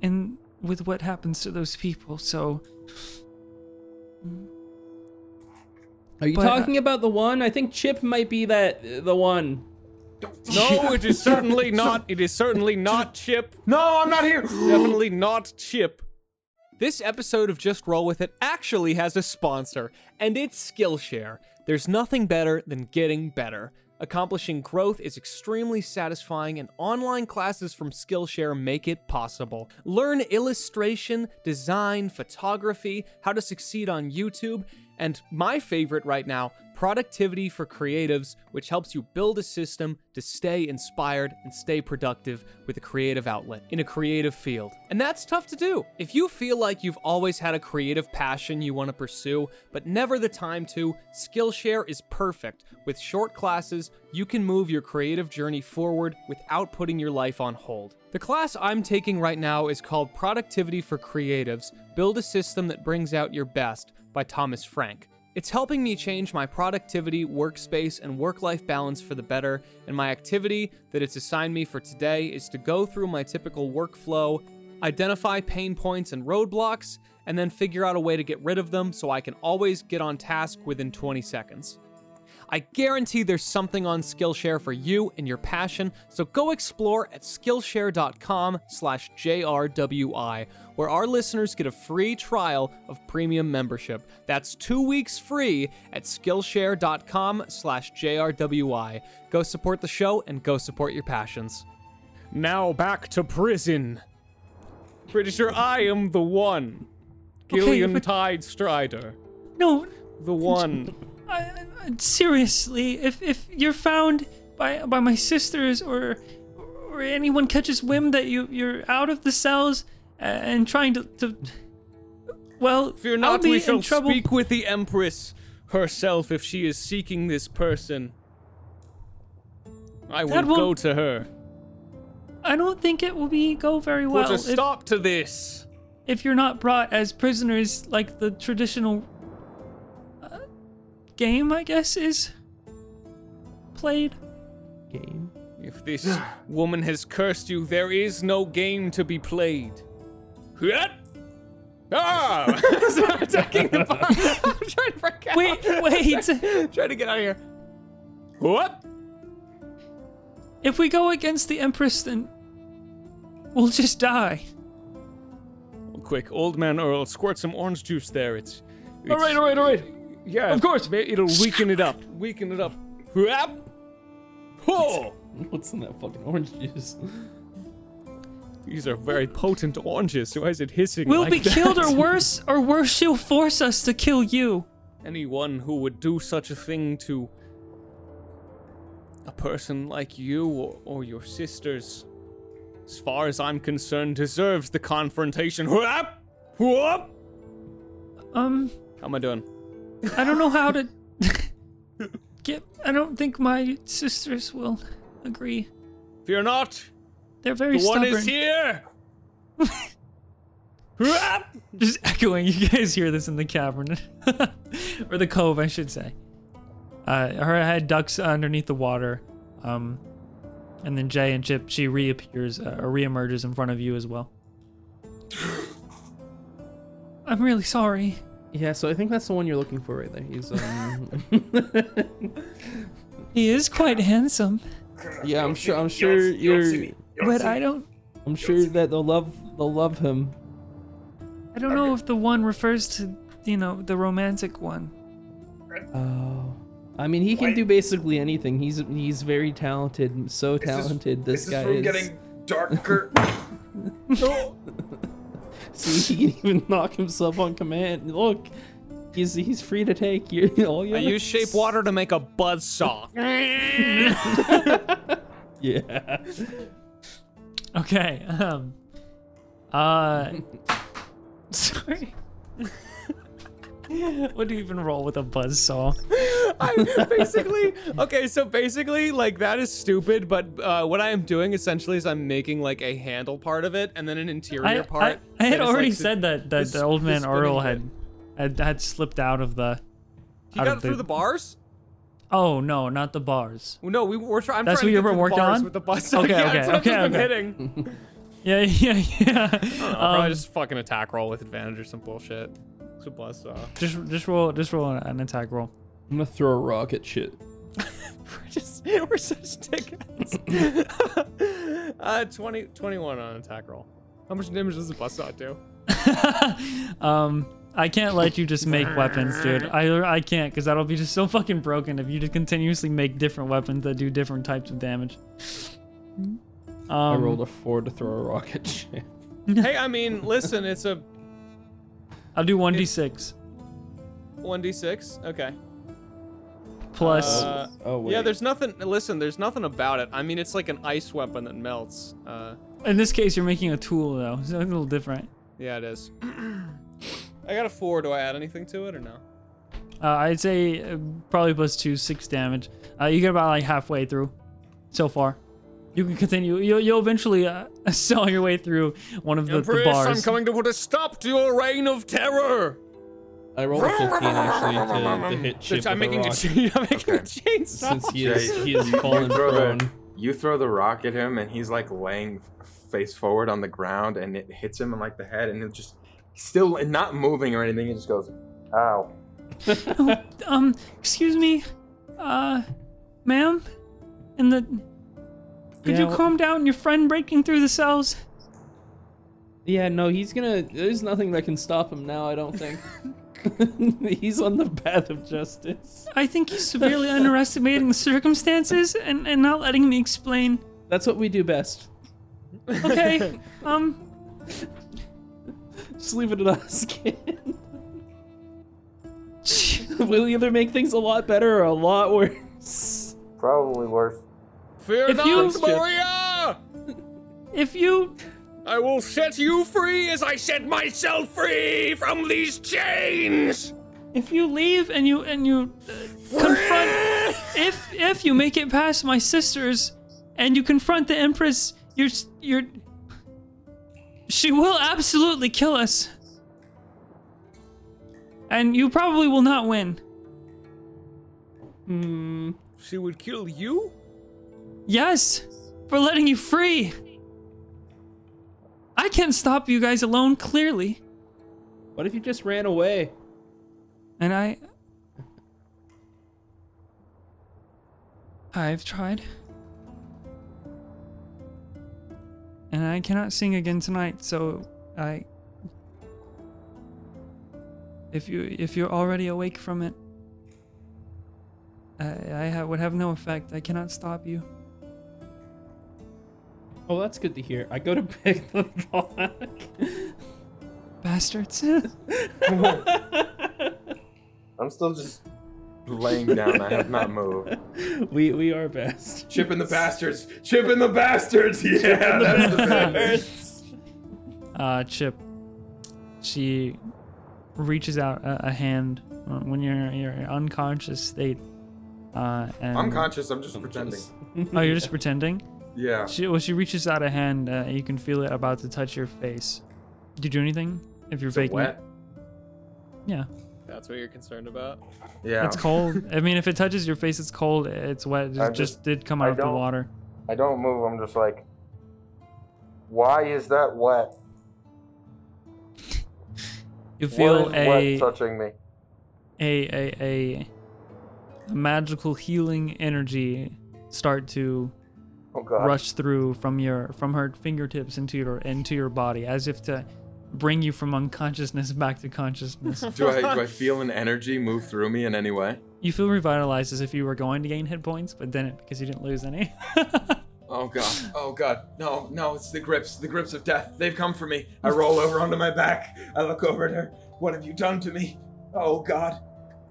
And with what happens to those people, so Are you But, uh, talking about the one? I think Chip might be that the one. No, it is certainly not. It is certainly not Chip. No, I'm not here. Definitely not Chip. This episode of Just Roll With It actually has a sponsor, and it's Skillshare. There's nothing better than getting better. Accomplishing growth is extremely satisfying, and online classes from Skillshare make it possible. Learn illustration, design, photography, how to succeed on YouTube, and my favorite right now, productivity for creatives, which helps you build a system to stay inspired and stay productive with a creative outlet in a creative field. And that's tough to do. If you feel like you've always had a creative passion you want to pursue, but never the time to, Skillshare is perfect. With short classes, you can move your creative journey forward without putting your life on hold. The class I'm taking right now is called Productivity for Creatives Build a System That Brings Out Your Best by Thomas Frank. It's helping me change my productivity, workspace, and work life balance for the better, and my activity that it's assigned me for today is to go through my typical workflow, identify pain points and roadblocks, and then figure out a way to get rid of them so I can always get on task within 20 seconds. I guarantee there's something on Skillshare for you and your passion, so go explore at skillshare.com slash JRWI, where our listeners get a free trial of premium membership. That's two weeks free at skillshare.com slash JRWI. Go support the show and go support your passions. Now back to prison. Pretty sure I am the one. Gillion but- Tide Strider. no, The one. I, I- seriously, if if you're found by by my sisters or or anyone catches whim that you you're out of the cells uh, and trying to, to well, Fear I'll not, be we in shall trouble. speak with the Empress herself if she is seeking this person. I will go to her. I don't think it will be go very well Put a if, stop to this. if you're not brought as prisoners like the traditional game, I guess, is played. Game. If this woman has cursed you, there is no game to be played. What? Ah! Attacking the bar. I'm trying to break out. Wait, wait. trying to get out of here. What? if we go against the Empress, then we'll just die. Quick, old man Earl, squirt some orange juice there. It's. All right, all right, all right. Yeah, Of course. It'll weaken it up. Weaken it up. What's in that fucking orange juice? These are very potent oranges. Why is it hissing We'll like be that? killed or worse, or worse, she'll force us to kill you. Anyone who would do such a thing to a person like you or, or your sisters as far as I'm concerned, deserves the confrontation. Whoop! Whoop! Um, How am I doing? I don't know how to get. I don't think my sisters will agree. Fear not, They're very the one is here! Just echoing. You guys hear this in the cavern, or the cove, I should say. Uh, her head ducks underneath the water, um, and then Jay and Chip. She reappears uh, or reemerges in front of you as well. I'm really sorry. Yeah, so I think that's the one you're looking for right there. He's um He is quite handsome, Yeah, I'm sure I'm sure you're but I don't. I'm sure that they'll love they'll love him. I don't know if the one refers to, you know, the romantic one. Oh. I mean, he can do basically anything. He's he's very talented, so talented. This, Is guy this room is. getting darker? See, he can even knock himself on command. Look, he's he's free to take you. All you I use shape water to make a buzz saw. Yeah. Okay. Um. Uh. sorry. what do you even roll with a buzz saw? I basically okay. So basically, like that is stupid. But uh, what I am doing essentially is I'm making like a handle part of it, and then an interior I, part. I, I had already like, the- said that that the the old man Earl had, had had slipped out of the. He out got of through the bars. Oh no, not the bars. Well, no, we were trying. I'm That's trying what to you get were through the bars on? with the bus. Okay, yeah, okay, that's what okay, I've okay. been hitting. Yeah, yeah, yeah. I'll probably Um, just fucking attack roll with advantage or some bullshit. It's a buzz saw. just just roll just roll an attack roll. I'm gonna throw a rock at shit. We're just we're such dickheads. uh, 20, 21 on attack roll. How much damage does a buzz saw do? um, I can't let you just make weapons, dude. I I can't because that'll be just so fucking broken if you just continuously make different weapons that do different types of damage. Um, I rolled a four to throw a rocket. shit. hey, I mean, listen, it's a I'll do one d six one d six. Okay. plus. Uh, Oh wait. yeah, there's nothing. Listen, there's nothing about it. I mean, it's like an ice weapon that melts. Uh, in this case, you're making a tool though, it's a little different. yeah, it is. I got a four. Do I add anything to it or no? Uh, I'd say uh, probably plus two, six damage. Uh, you get about like halfway through, so far. You can continue. You'll, you'll eventually uh, saw your way through one of the, the Empress, I'm coming to put a stop to your reign of terror. I rolled a 15 actually to, to hit chip I'm with making a a, rock. chain, I'm making a chainsaw. Since he is Jay, he is you- you fallen throw the- prone. You throw the rock at him, and he's like laying face forward on the ground, and it hits him in like the head, and it just still not moving or anything. It just goes, "Ow!" um, excuse me, uh, ma'am, and the. Could Yeah, you calm down? Your friend breaking through the cells. Yeah, no, he's gonna. There's nothing that can stop him now. I don't think. he's on the path of justice. I think he's severely underestimating the circumstances and, and not letting me explain. That's what we do best. Okay, um, Just leave it at us, kid. we'll either make things a lot better or a lot worse. Probably worse. Fear If not, you- Maria! if you I will set you free as I set myself free from these chains. if you leave and you and you uh, confront if if you make it past my sisters and you confront the empress you're you're she will absolutely kill us and you probably will not win Hmm. She would kill you? Yes for letting you free i can't stop you guys alone clearly What if you just ran away? and i i've tried and I cannot sing again tonight. So I, if you if you're already awake from it, I, I ha- would have no effect. I cannot stop you. Oh, that's good to hear. I go to pick the back. Bastards. I'm still just laying down. I have not moved. we we are best. Chipping the bastards. Chipping the bastards. Yeah, that's the best. Uh, Chip, she reaches out a, a hand when you're in your unconscious state. Uh, and I'm conscious. I'm just pretending. Oh, you're just pretending. Yeah. She, well, she reaches out a hand. Uh, you can feel it about to touch your face. Did you do anything? If you're Is faking wet? it, yeah, That's what you're concerned about. Yeah. it's cold. I mean, if it touches your face, it's cold. It's wet. It I just, just- did come I out of the water. I don't move. I'm just like, why is that wet? You feel a, touching me? a a a a magical healing energy start to Oh rush through from your from her fingertips into your into your body as if to bring you from unconsciousness back to consciousness. Do I do I feel an energy move through me in any way? you feel revitalized as if you were going to gain hit points, but didn't because you didn't lose any. Oh god. Oh god. No, no, it's the grips. The grips of death. They've come for me. I roll over onto my back. I look over at her. What have you done to me? Oh god.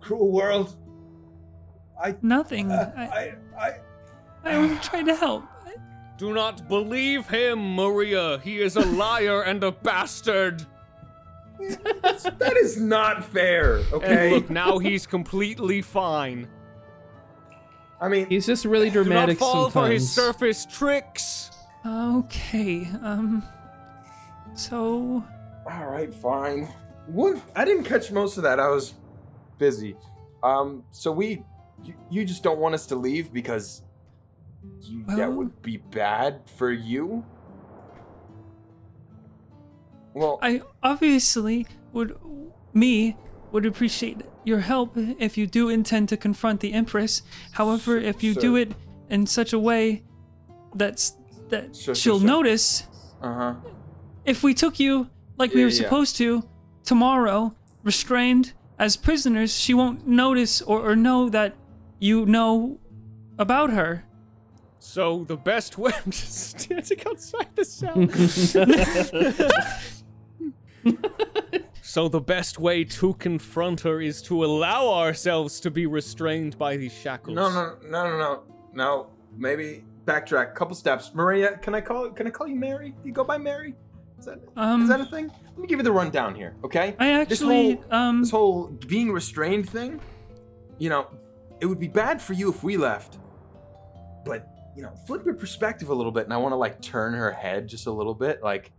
Cruel world. I Nothing. uh, I, I I I was trying to help. Do not believe him, Maria. He is a liar and a bastard. that is not fair, And okay? look, now he's completely fine. I mean, He's just really dramatic Do not dramatic fall for his surface tricks. Okay. Um. So all right, fine. What? I didn't catch most of that. I was busy. Um, so we you, you just don't want us to leave because you, that would be bad for you? Well, I obviously would me would appreciate your help if you do intend to confront the Empress. However, if you do it in such a way that's that sure, she'll notice, uh-huh. if we took you like we Yeah, were yeah. supposed to tomorrow, restrained as prisoners, she won't notice or, or know that you know about her. So the best way I'm just standing outside the cell. so the best way to confront her is to allow ourselves to be restrained by these shackles. No, no, no, no, no. No, maybe backtrack. A couple steps. Maria, can I call can I call you Mary? Do you go by Mary? Is that Um, is that a thing? Let me give you the rundown here, okay? I This actually whole- um this whole being restrained thing, you know, it would be bad for you if we left. But, you know, flip your perspective a little bit, and I want to like turn her head just a little bit. Like,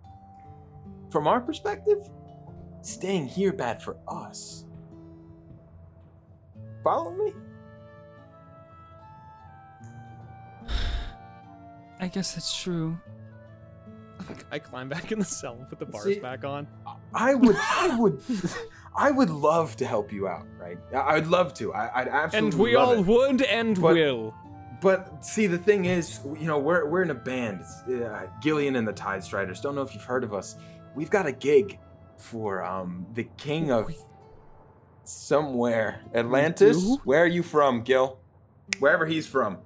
from our perspective, staying here bad for us. Follow me? I guess that's true. I climb back in the cell and put the bars See- back on. I would, I would, I would love to help you out, right? I- I'd love to. I, I'd absolutely. And we love all it. would and But- will. But see, the thing is, you know, we're we're in a band. Uh, Gillion and the Tide Striders. Don't know if you've heard of us. We've got a gig for um the king of somewhere, Atlantis. Where are you from, Gil? Wherever he's from.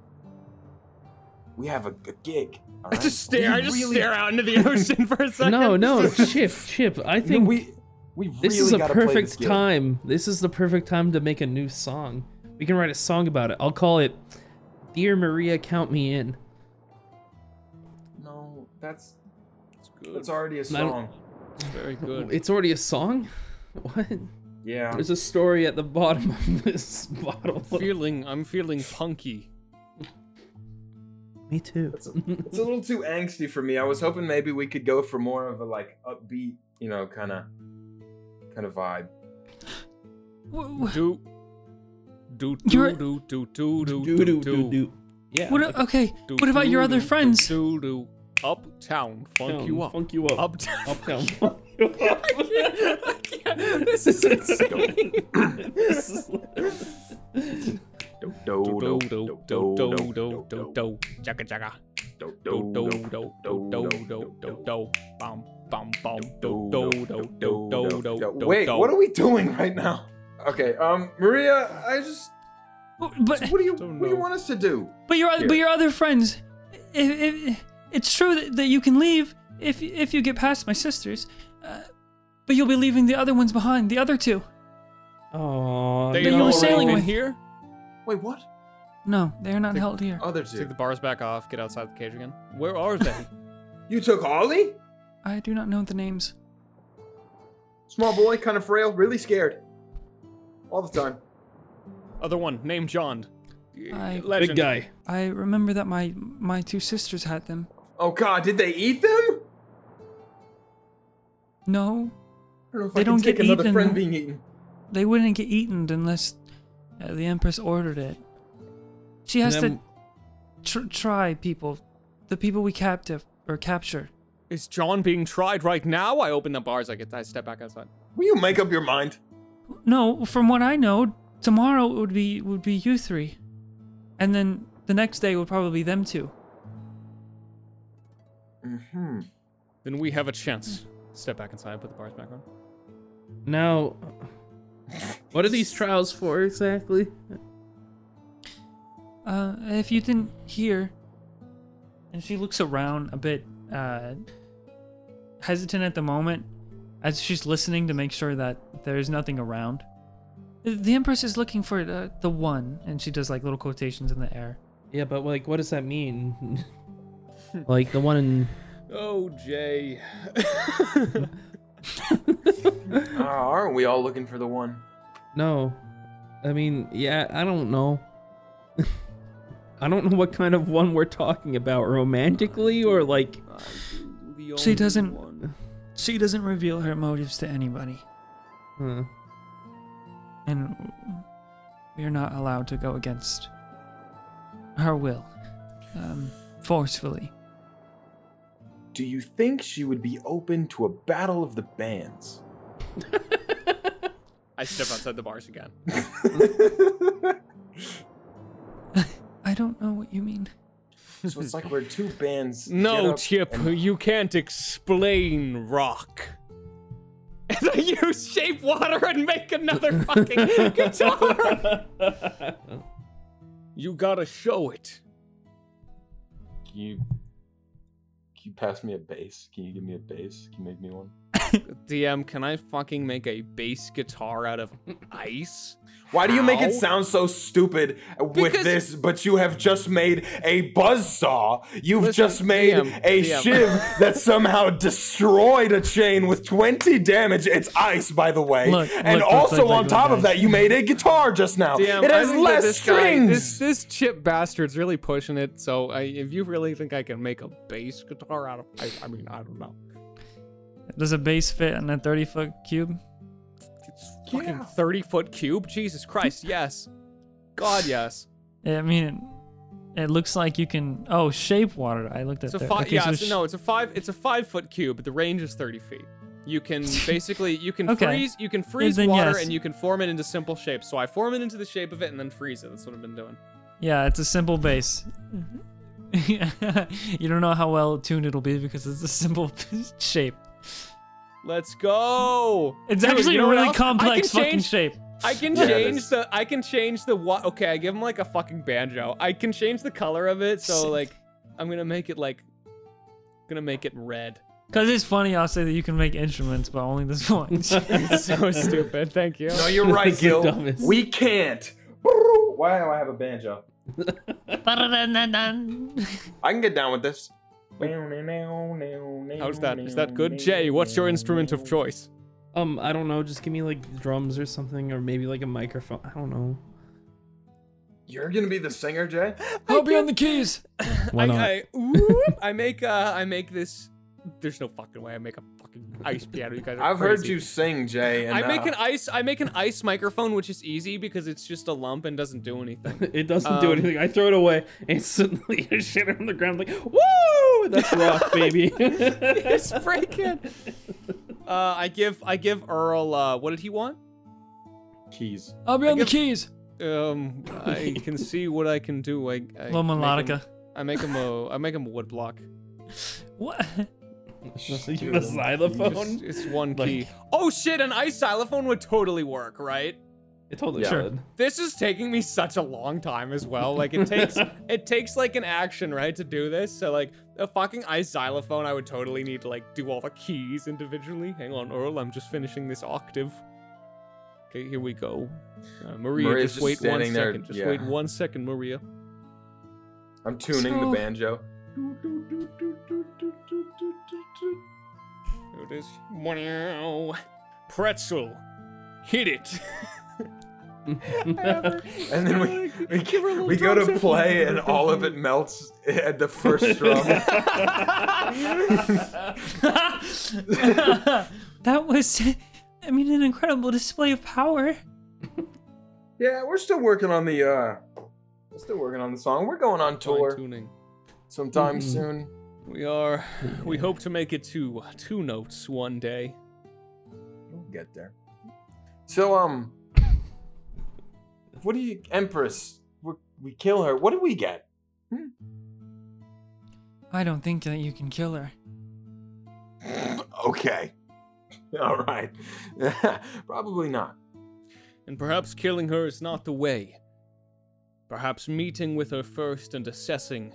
We have a, a gig. all I right? just stare. We I just really- stare out into the ocean for a second. No, no, Chip, Chip. I No, think we we really this is a perfect this time. This is the perfect time to make a new song. We can write a song about it. I'll call it "Dear Maria, Count Me In." No, that's It's good. that's already a song. It's very good. It's already a song. What? Yeah. There's a story at the bottom of this bottle. feeling. I'm feeling punky. Me too. It's a little too angsty for me. I was hoping maybe we could go for more of a like upbeat, you know, kind of kind of vibe. W- w- Do. Do You're- do do do do Do do do do do do. Yeah. What? like Okay. do, What about your other do, friends? Do do. Uptown, funk town, you up. Funk you up. Uptown. Uptown. Funk you up. I can't, I can't. This is insane. This is- Do do do do do do do do do jaga jaga do do do do do do do do do bum bum bum do do do do do do do Wait, what are we doing right now? Okay, um, Maria, I just But what do you Don't what do you want us to do? but your oth- Here. but your other friends, if, if, it's true that, that you can leave if if you get past my sisters, uh, but you'll be leaving the other ones behind. The other two. Aw, They That you were sailing been with. here. Wait, what? No, they are not held here. Other two. Take two. the bars back off. Get outside the cage again. Where are they? You took Ollie? I do not know the names. Small boy, kind of frail, really scared. All the time. Other one, named John. I- Legend. Big guy. I remember that my my two sisters had them. Oh god, did they eat them? No, I don't know if They I don't take get another eaten. friend being eaten. they wouldn't get eaten unless uh, the Empress ordered it. She has And to tr- try people, the people we captive or capture. Is John being tried right now? I open the bars. I get. I step back outside. Will you make up your mind? No, from what I know, tomorrow it would be would be you three, and then the next day would probably be them two. Mm-hmm. Then we have a chance. Step back inside. Put the bars back on. Now, what are these trials for exactly? Uh, if you didn't hear, and she looks around a bit, uh, hesitant at the moment, as she's listening to make sure that there's nothing around. The Empress is looking for the, the one, and she does like little quotations in the air. Yeah, but like, what does that mean? like the one in. Oh, Jay. Uh, aren't we all looking for the one? No, I mean, yeah, I don't know. I don't know what kind of one we're talking about, romantically or like. She doesn't. She doesn't reveal her motives to anybody, Huh. and we are not allowed to go against her will, um, forcefully. Do you think she would be open to a battle of the bands? I step outside the bars again. I don't know what you mean. So it's like we're two bands. No, Chip, and- you can't explain rock. And I use shape water and make another fucking guitar. You gotta show it. Can you, can you pass me a bass? Can you give me a bass? Can you make me one? DM, can I fucking make a bass guitar out of ice? Why do you make it sound so stupid with Because- this, but you have just made a buzzsaw? You've Listen, just made DM, a DM. shiv that somehow destroyed a chain with 20 damage. It's ice, by the way. Look, and look, look, also look, on top of that, you made a guitar just now. DM, it has less this guy- strings. this this chip bastard's really pushing it. So I, if you really think I can make a bass guitar out of, I, I mean, I don't know. Does a bass fit in a 30 foot cube? It's fucking Yeah. thirty foot cube. Jesus Christ, yes. God, yes. I mean, it, it looks like you can. Oh, shape water. I looked at It's a that. five. Okay, yeah, so sh- no, it's a five. It's a five foot cube. The range is thirty feet. You can basically you can Okay. freeze you can freeze then water yes. and you can form it into simple shapes. So I form it into the shape of it and then freeze it. That's what I've been doing. Yeah, it's a simple bass. Mm-hmm. you don't know how well tuned it'll be because it's a simple shape. Let's go. It's Dude, actually you know a really complex can fucking change, shape. I can Yeah, change the I can change the what okay, I give him like a fucking banjo. I can change the color of it, so like I'm gonna make it like gonna make it red. Because it's funny, I'll say that you can make instruments, but only this one. So stupid. Thank you. no, you're right, Gil. We can't. Why do I have a banjo? I can get down with this. How's that? Is that good? Jay, what's your instrument of choice? Um, I don't know. Just give me like drums or something, or maybe like a microphone. I don't know. You're gonna be the singer, Jay? I'll be on the keys. Why I, not? I, whoop, I make uh I make this there's no fucking way I make a fucking ice piano. You guys are I've heard crazy. you sing, Jay. And, I make uh, an ice I make an ice microphone which is easy because it's just a lump and doesn't do anything. It doesn't do Um, anything. I throw it away instantly. I shit on the ground like, woo! That's rock, baby. it's freaking Uh I give I give Earl uh what did he want? keys. I'll be I on the give- keys. Um I can see what I can do. I, I Little make him- melodica. I make him a I make him a wood block. What? the xylophone. It's, it's one Like- key. Oh shit, an ice xylophone would totally work, right? It totally Yeah. should. This is taking me such a long time as well. Like it takes it takes like an action, right, to do this. So like a fucking ice xylophone, I would totally need to like do all the keys individually. Hang on, Earl, I'm just finishing this octave. Okay, here we go. Uh, Maria, Maria's just just wait one standing there, second. Just yeah. wait one second, Maria. I'm tuning So- the banjo. Here it is. Wow. Pretzel. Hit it. And then we we, we go to play and all of it melts at the first drum. that was, I mean, an incredible display of power. yeah, we're still working on the uh we're still working on the song. We're going on tour Fine-tuning. sometime Mhm. soon. We are. We hope to make it to two notes one day. We'll get there. So um what do you Empress? we we kill her. What do we get? Hmm. I don't think that you can kill her. okay. All right. Probably not. And perhaps killing her is not the way. Perhaps meeting with her first and assessing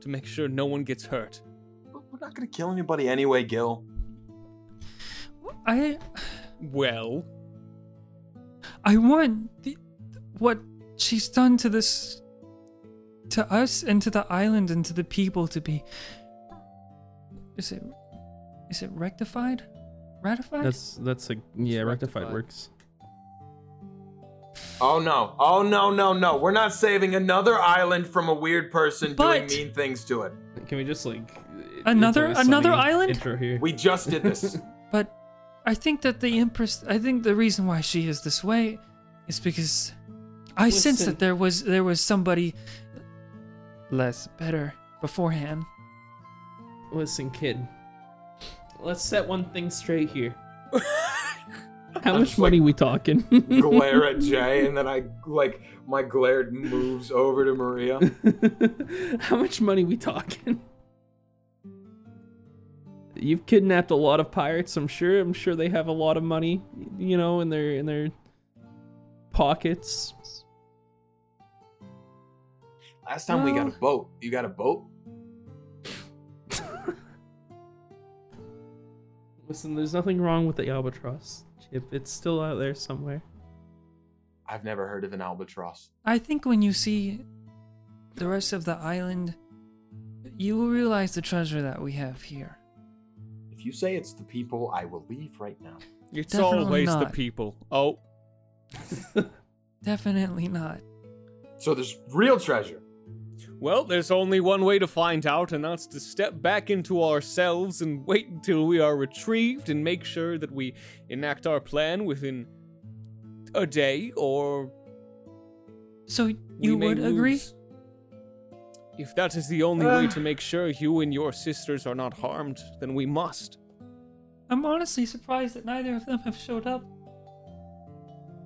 to make sure no one gets hurt. But we're not gonna kill anybody anyway, Gil. I, Well, I want the, what she's done to this, to us and to the island and to the people to be. Is it, is it rectified, ratified? That's that's a yeah. Rectified rectified. works. Oh no. Oh no, no, no. We're not saving another island from a weird person doing mean things to it. Can we just like Another- it's always another island? intro here? We just did this. But I think that the Empress, I think the reason why she is this way is because I sense Listen. that there was there was somebody less better beforehand. Listen, kid. Let's set one thing straight here. How much money we talking? glare at Jay, and then I like my glare moves over to Maria. How much money we talking? You've kidnapped a lot of pirates, I'm sure. I'm sure they have a lot of money, you know, in their in their pockets. Last time we got a boat. You got a boat? Listen, there's nothing wrong with the albatross, Chip. It's still out there somewhere. I've never heard of an albatross. I think when you see the rest of the island, you will realize the treasure that we have here. If you say it's the people, I will leave right now. it's Definitely always the people. Oh, Definitely not. So there's real treasure. Well, there's only one way to find out, and that's to step back into ourselves and wait until we are retrieved and make sure that we enact our plan within a day or So you would agree? If that is the only way ah. to make sure you and your sisters are not harmed, then we must. I'm honestly surprised that neither of them have showed up.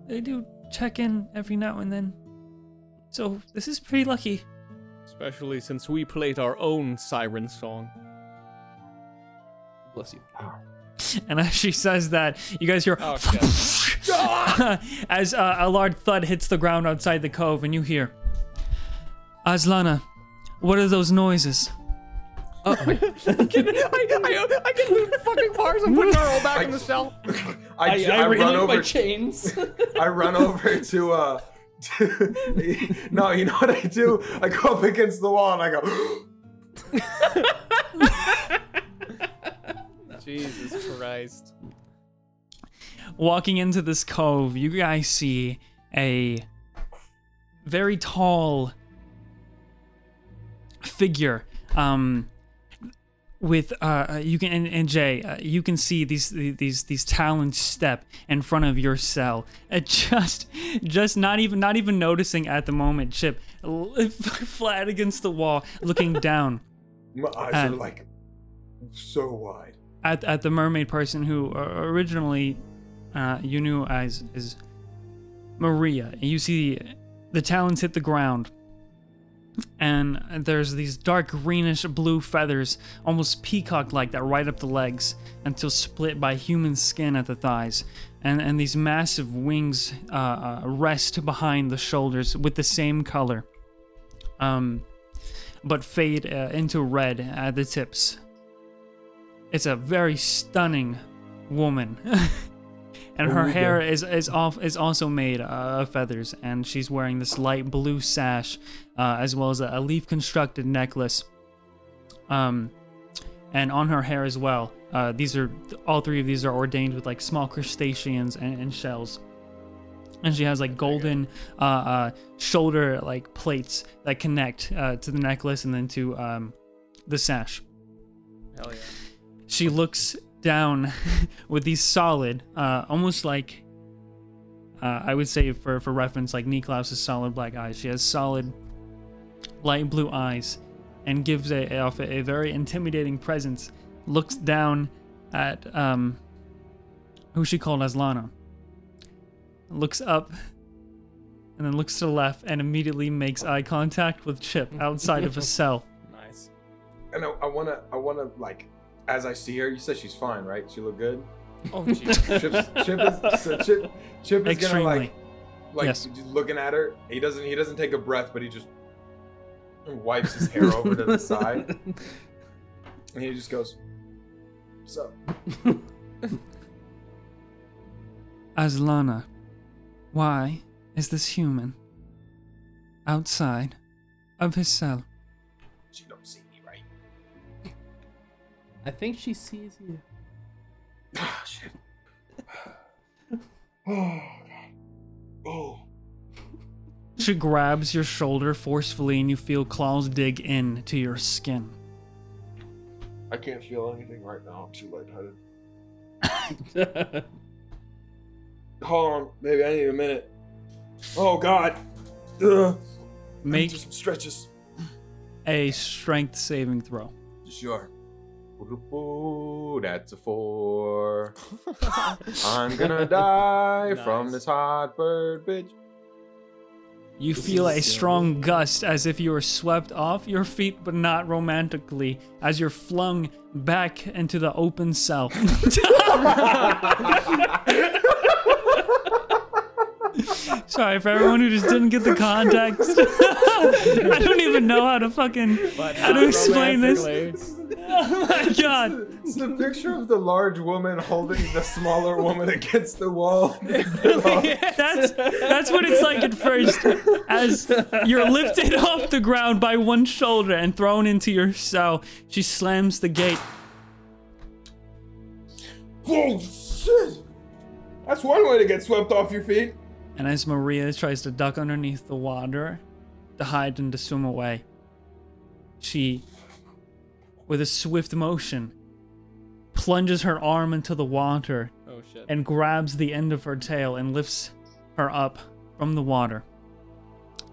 They do check in every now and then. So this is pretty lucky. Especially since we played our own siren song. Bless you. And as she says that, you guys hear Oh, as uh, a large thud hits the ground outside the cove, and you hear, Aslana, what are those noises? I, I, I get the fucking bars and put Earl back in the cell. I, j- I run over. chains. I run over to uh. To- no, you know what I do? I go up against the wall and I go. Jesus Christ. Walking into this cove, you guys see a very tall figure. Um, with uh, you can and, and Jay, uh, you can see these these these talons step in front of your cell. Uh, just just not even not even noticing at the moment. Chip flat against the wall, looking down My eyes And- are like so wide. at at the mermaid person who uh, originally uh, you knew as is Maria. You see the talons hit the ground, and there's these dark greenish blue feathers, almost peacock-like, that ride up the legs until split by human skin at the thighs, and and these massive wings uh, uh, rest behind the shoulders with the same color, um, but fade uh, into red at the tips. It's a very stunning woman. and her hair is is off is also made uh, of feathers, and she's wearing this light blue sash, uh, as well as a, a leaf constructed necklace. Um, and on her hair as well. Uh, these are all three of these are ordained with like small crustaceans and, and shells. And she has like golden uh, uh, shoulder like plates that connect uh, to the necklace and then to um, the sash. Hell yeah. She looks down with these solid, uh, almost like uh, I would say for for reference, like Niklaus's solid black eyes. She has solid light blue eyes, and gives a, off a, a very intimidating presence. Looks down at um, who she called as Lana. Looks up, and then looks to the left, and immediately makes eye contact with Chip outside of a cell. Nice. And I, I wanna, I wanna like, as I see her, you said she's fine, right? She look good. Oh, jeez. Chip's, Chip is, so Chip, Chip is Extremely. gonna like, like Yes. just looking at her. He doesn't, he doesn't take a breath, but he just wipes his hair over to the side, and he just goes, "So, Aslana, why is this human outside of his cell? I think she sees you. Ah, shit. Oh, God. Oh. She grabs your shoulder forcefully, and you feel claws dig into your skin. I can't feel anything right now. I'm too lightheaded. Hold on, maybe I need a minute. Oh God. Ugh. Make some stretches. a strength saving throw. Sure. That's a four. I'm gonna die from this hot bird, bitch. You This feel a is- strong gust as if you were swept off your feet, but not romantically, as you're flung back into the open cell. Sorry for everyone who just didn't get the context. I don't even know how to fucking how to explain this. Oh my god. It's the picture of the large woman holding the smaller woman against the wall. That's that's what it's like at first, as you're lifted off the ground by one shoulder and thrown into your cell. She slams the gate. oh shit! That's one way to get swept off your feet. And as Maria tries to duck underneath the water to hide and to swim away, she, with a swift motion, plunges her arm into the water Oh shit. and grabs the end of her tail and lifts her up from the water.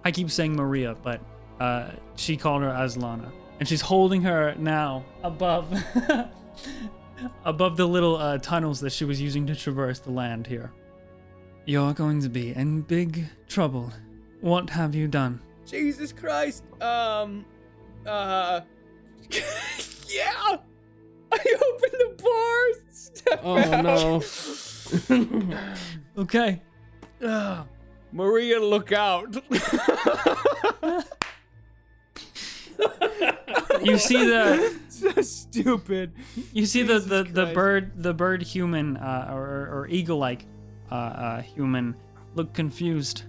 I keep saying Maria, but uh, she called her Aslana. And she's holding her now above above the little uh, tunnels that she was using to traverse the land here. You're going to be in big trouble. What have you done? Jesus Christ. Um. Uh. yeah. I opened the bar. Step Oh out. no. Okay. Ugh. Maria, look out. You see the so stupid. You see the the, the Christ. bird the bird human uh, or, or eagle like uh, uh, human look confused.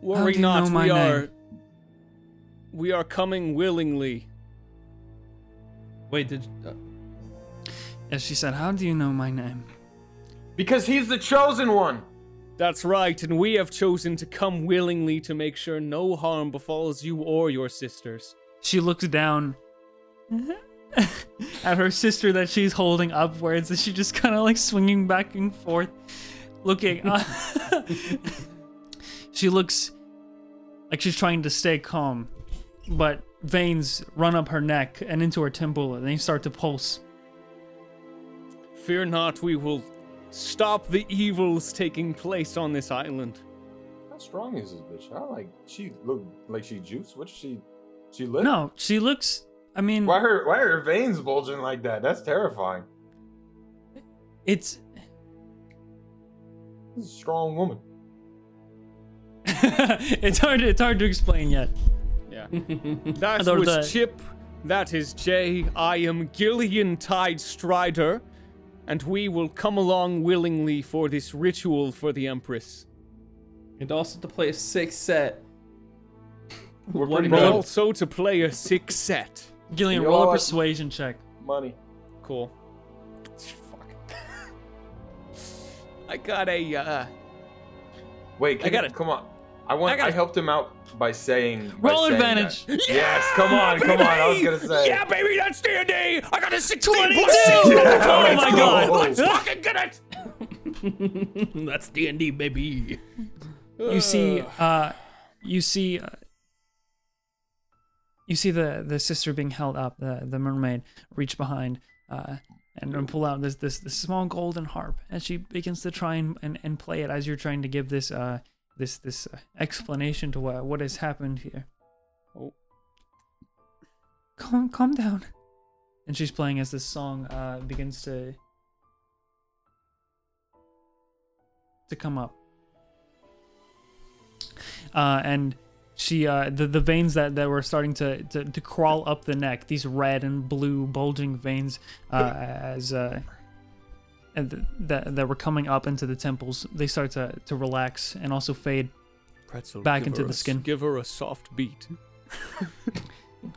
Worry not. we are. name? We are coming willingly. Wait, did uh, As she said, "How do you know my name?" Because he's the chosen one. That's right, and we have chosen to come willingly to make sure no harm befalls you or your sisters. She looks down at her sister that she's holding upwards, and she just kind of like swinging back and forth, looking. she looks like she's trying to stay calm, but veins run up her neck and into her temple, and they start to pulse. Fear not, we will stop the evils taking place on this island. How strong is this bitch? How like she look like she juice? What she? She lit? No, she looks. I mean, Why her? Why are her veins bulging like that? That's terrifying. it's. This is a strong woman. it's hard. It's hard to explain yet. Yeah. That was the- Chip. That is Jay. I am Gillion Tide Strider. and we will come along willingly for this ritual for the Empress. And also to play a six set. We're One pretty Good. good. also to play a six set. Gillion, You roll a persuasion check. Money. Cool. Fuck. I got a, uh, Wait, can I got it. Come on. I want. I I, got it. helped him out by saying. by Roll saying advantage. that. Yes, come on, come on. I was gonna say. Yeah, baby, that's D&D. I got a 16 plus 6. Yeah, oh my let's god. go. Let's fucking get it. That's D and D, baby. You see, uh, you see, uh, you see the the sister being held up. The the mermaid reach behind, uh, and, and pull out this, this this small golden harp, and she begins to try and, and, and play it as you're trying to give this uh this this uh, explanation to what what has happened here. Oh. Calm calm down. And she's playing as this song uh begins to to come up. Uh, and she uh, the the veins that, that were starting to, to, to crawl up the neck, these red and blue bulging veins, uh, as uh, and that that were coming up into the temples, they start to, to relax and also fade. Pretzel, Back into the a s- skin. Give her a soft beat.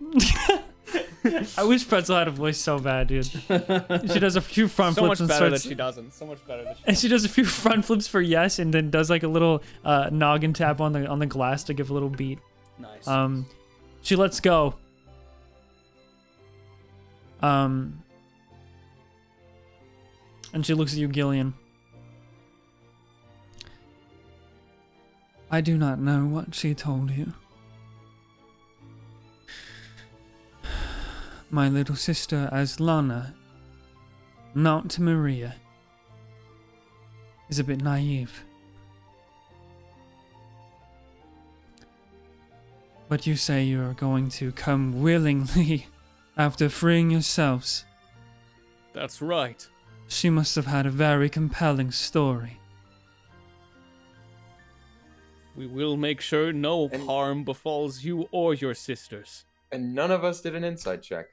I wish Pretzel had a voice so bad, dude. She does a few front So much flips and better that she doesn't. So much better that she and she does a few front flips for yes, and then does like a little uh, noggin tap on the on the glass to give a little beat. Nice. Um, she lets go. Um, and she looks at you, Gillion. I do not know what she told you. My little sister Aslana, not Maria, is a bit naive. But you say you are going to come willingly after freeing yourselves. That's right. She must have had a very compelling story. We will make sure no And- harm befalls you or your sisters. And none of us did an insight check.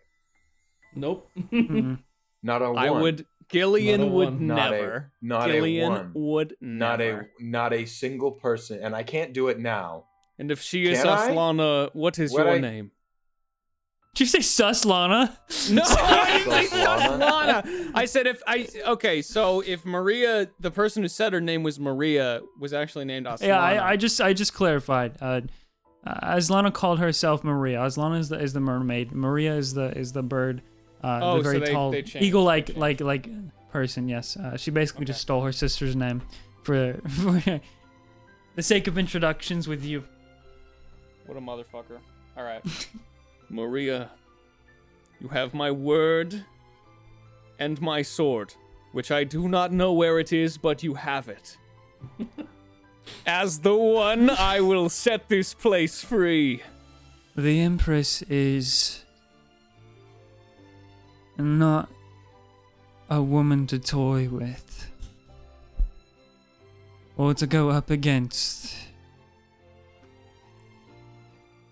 Nope. Mm. Not a one. I would. Gillion Not a would one. Not a- never. not a Gillion one. would not never. a not a single person, and I can't do it now. And if she is Can I? Aslana, what is What your I- name? Did you say sus, Lana? No, I didn't say Aslana. Aslana. I said if I okay. So if Maria, the person who said her name was Maria, was actually named Aslana. Yeah, I, I just I just clarified. Uh, uh, Aslana called herself Maria. Aslana is the is the mermaid. Maria is the is the bird. Uh, Oh, the so very they- tall they changed, eagle like like like person. Yes, uh, she basically Okay. just stole her sister's name for for the sake of introductions with you. What a motherfucker. All right, Maria, you have my word and my sword, which I do not know where it is, but you have it. As the one, I will set this place free. The Empress is not a woman to toy with or to go up against.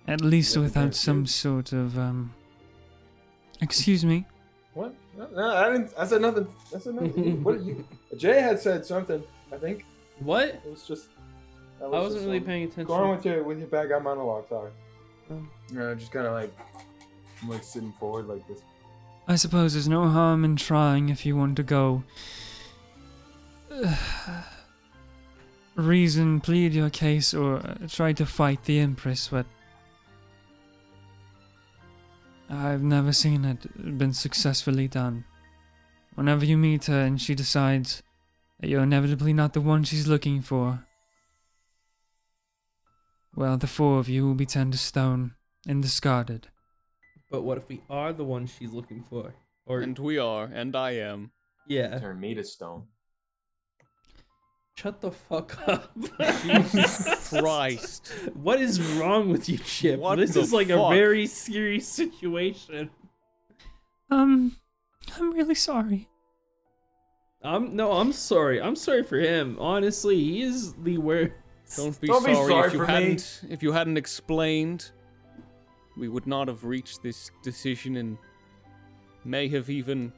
At least Yeah, without some you. sort of um. Excuse me. What? No, no, I didn't. I said nothing. I said nothing. what did you? Jay had said something. I think What? it was just. that I was wasn't just, really paying attention. Go on with your with your bad guy monologue. Sorry. Oh. Yeah, just kind of like, I'm like sitting forward like this. I suppose there's no harm in trying if you want to go. reason, plead your case, or uh, try to fight the Empress, but. I've never seen it been successfully done. Whenever you meet her and she decides that you're inevitably not the one she's looking for, well, the four of you will be turned to stone and discarded. But what if we are the one she's looking for? Or And we are, and I am. yeah, Turn me to stone. shut the fuck up. Jesus Christ. What is wrong with you, Chip? What this the is like fuck? a very serious situation. Um, I'm really sorry. I'm no, I'm sorry. I'm sorry for him. Honestly, he is the worst. Don't be Don't be sorry, sorry if you for me. hadn't if you hadn't explained we would not have reached this decision and may have even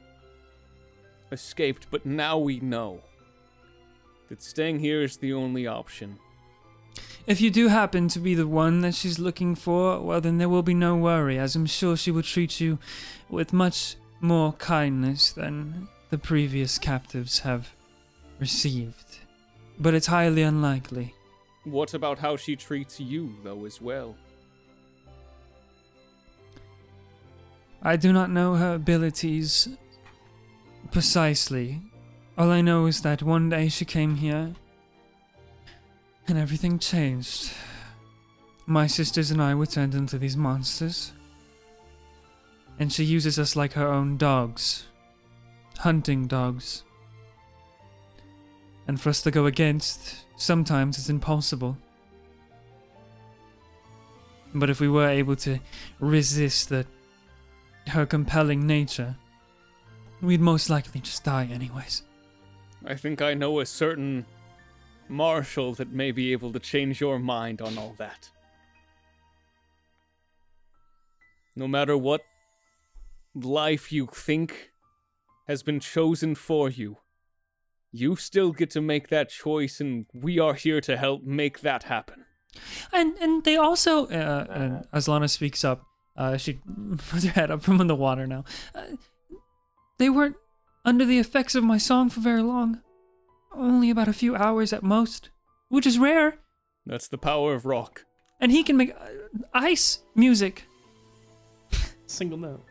escaped, but now we know that staying here is the only option. If you do happen to be the one that she's looking for, well, then there will be no worry, as I'm sure she will treat you with much more kindness than the previous captives have received. But it's highly unlikely. What about how she treats you, though, as well? I do not know her abilities precisely. All I know is that one day she came here and everything changed. My sisters and I were turned into these monsters. And she uses us like her own dogs. Hunting dogs. And for us to go against, sometimes it's impossible. But if we were able to resist the her compelling nature, we'd most likely just die anyways. I think I know a certain marshal that may be able to change your mind on all that. No matter what life you think has been chosen for you, you still get to make that choice, and we are here to help make that happen. And and they also, uh, and as Lana speaks up, uh, she puts her head up from in the water now. Uh, they weren't under the effects of my song for very long. Only about a few hours at most, which is rare. That's the power of rock. And he can make uh, ice music. Single note.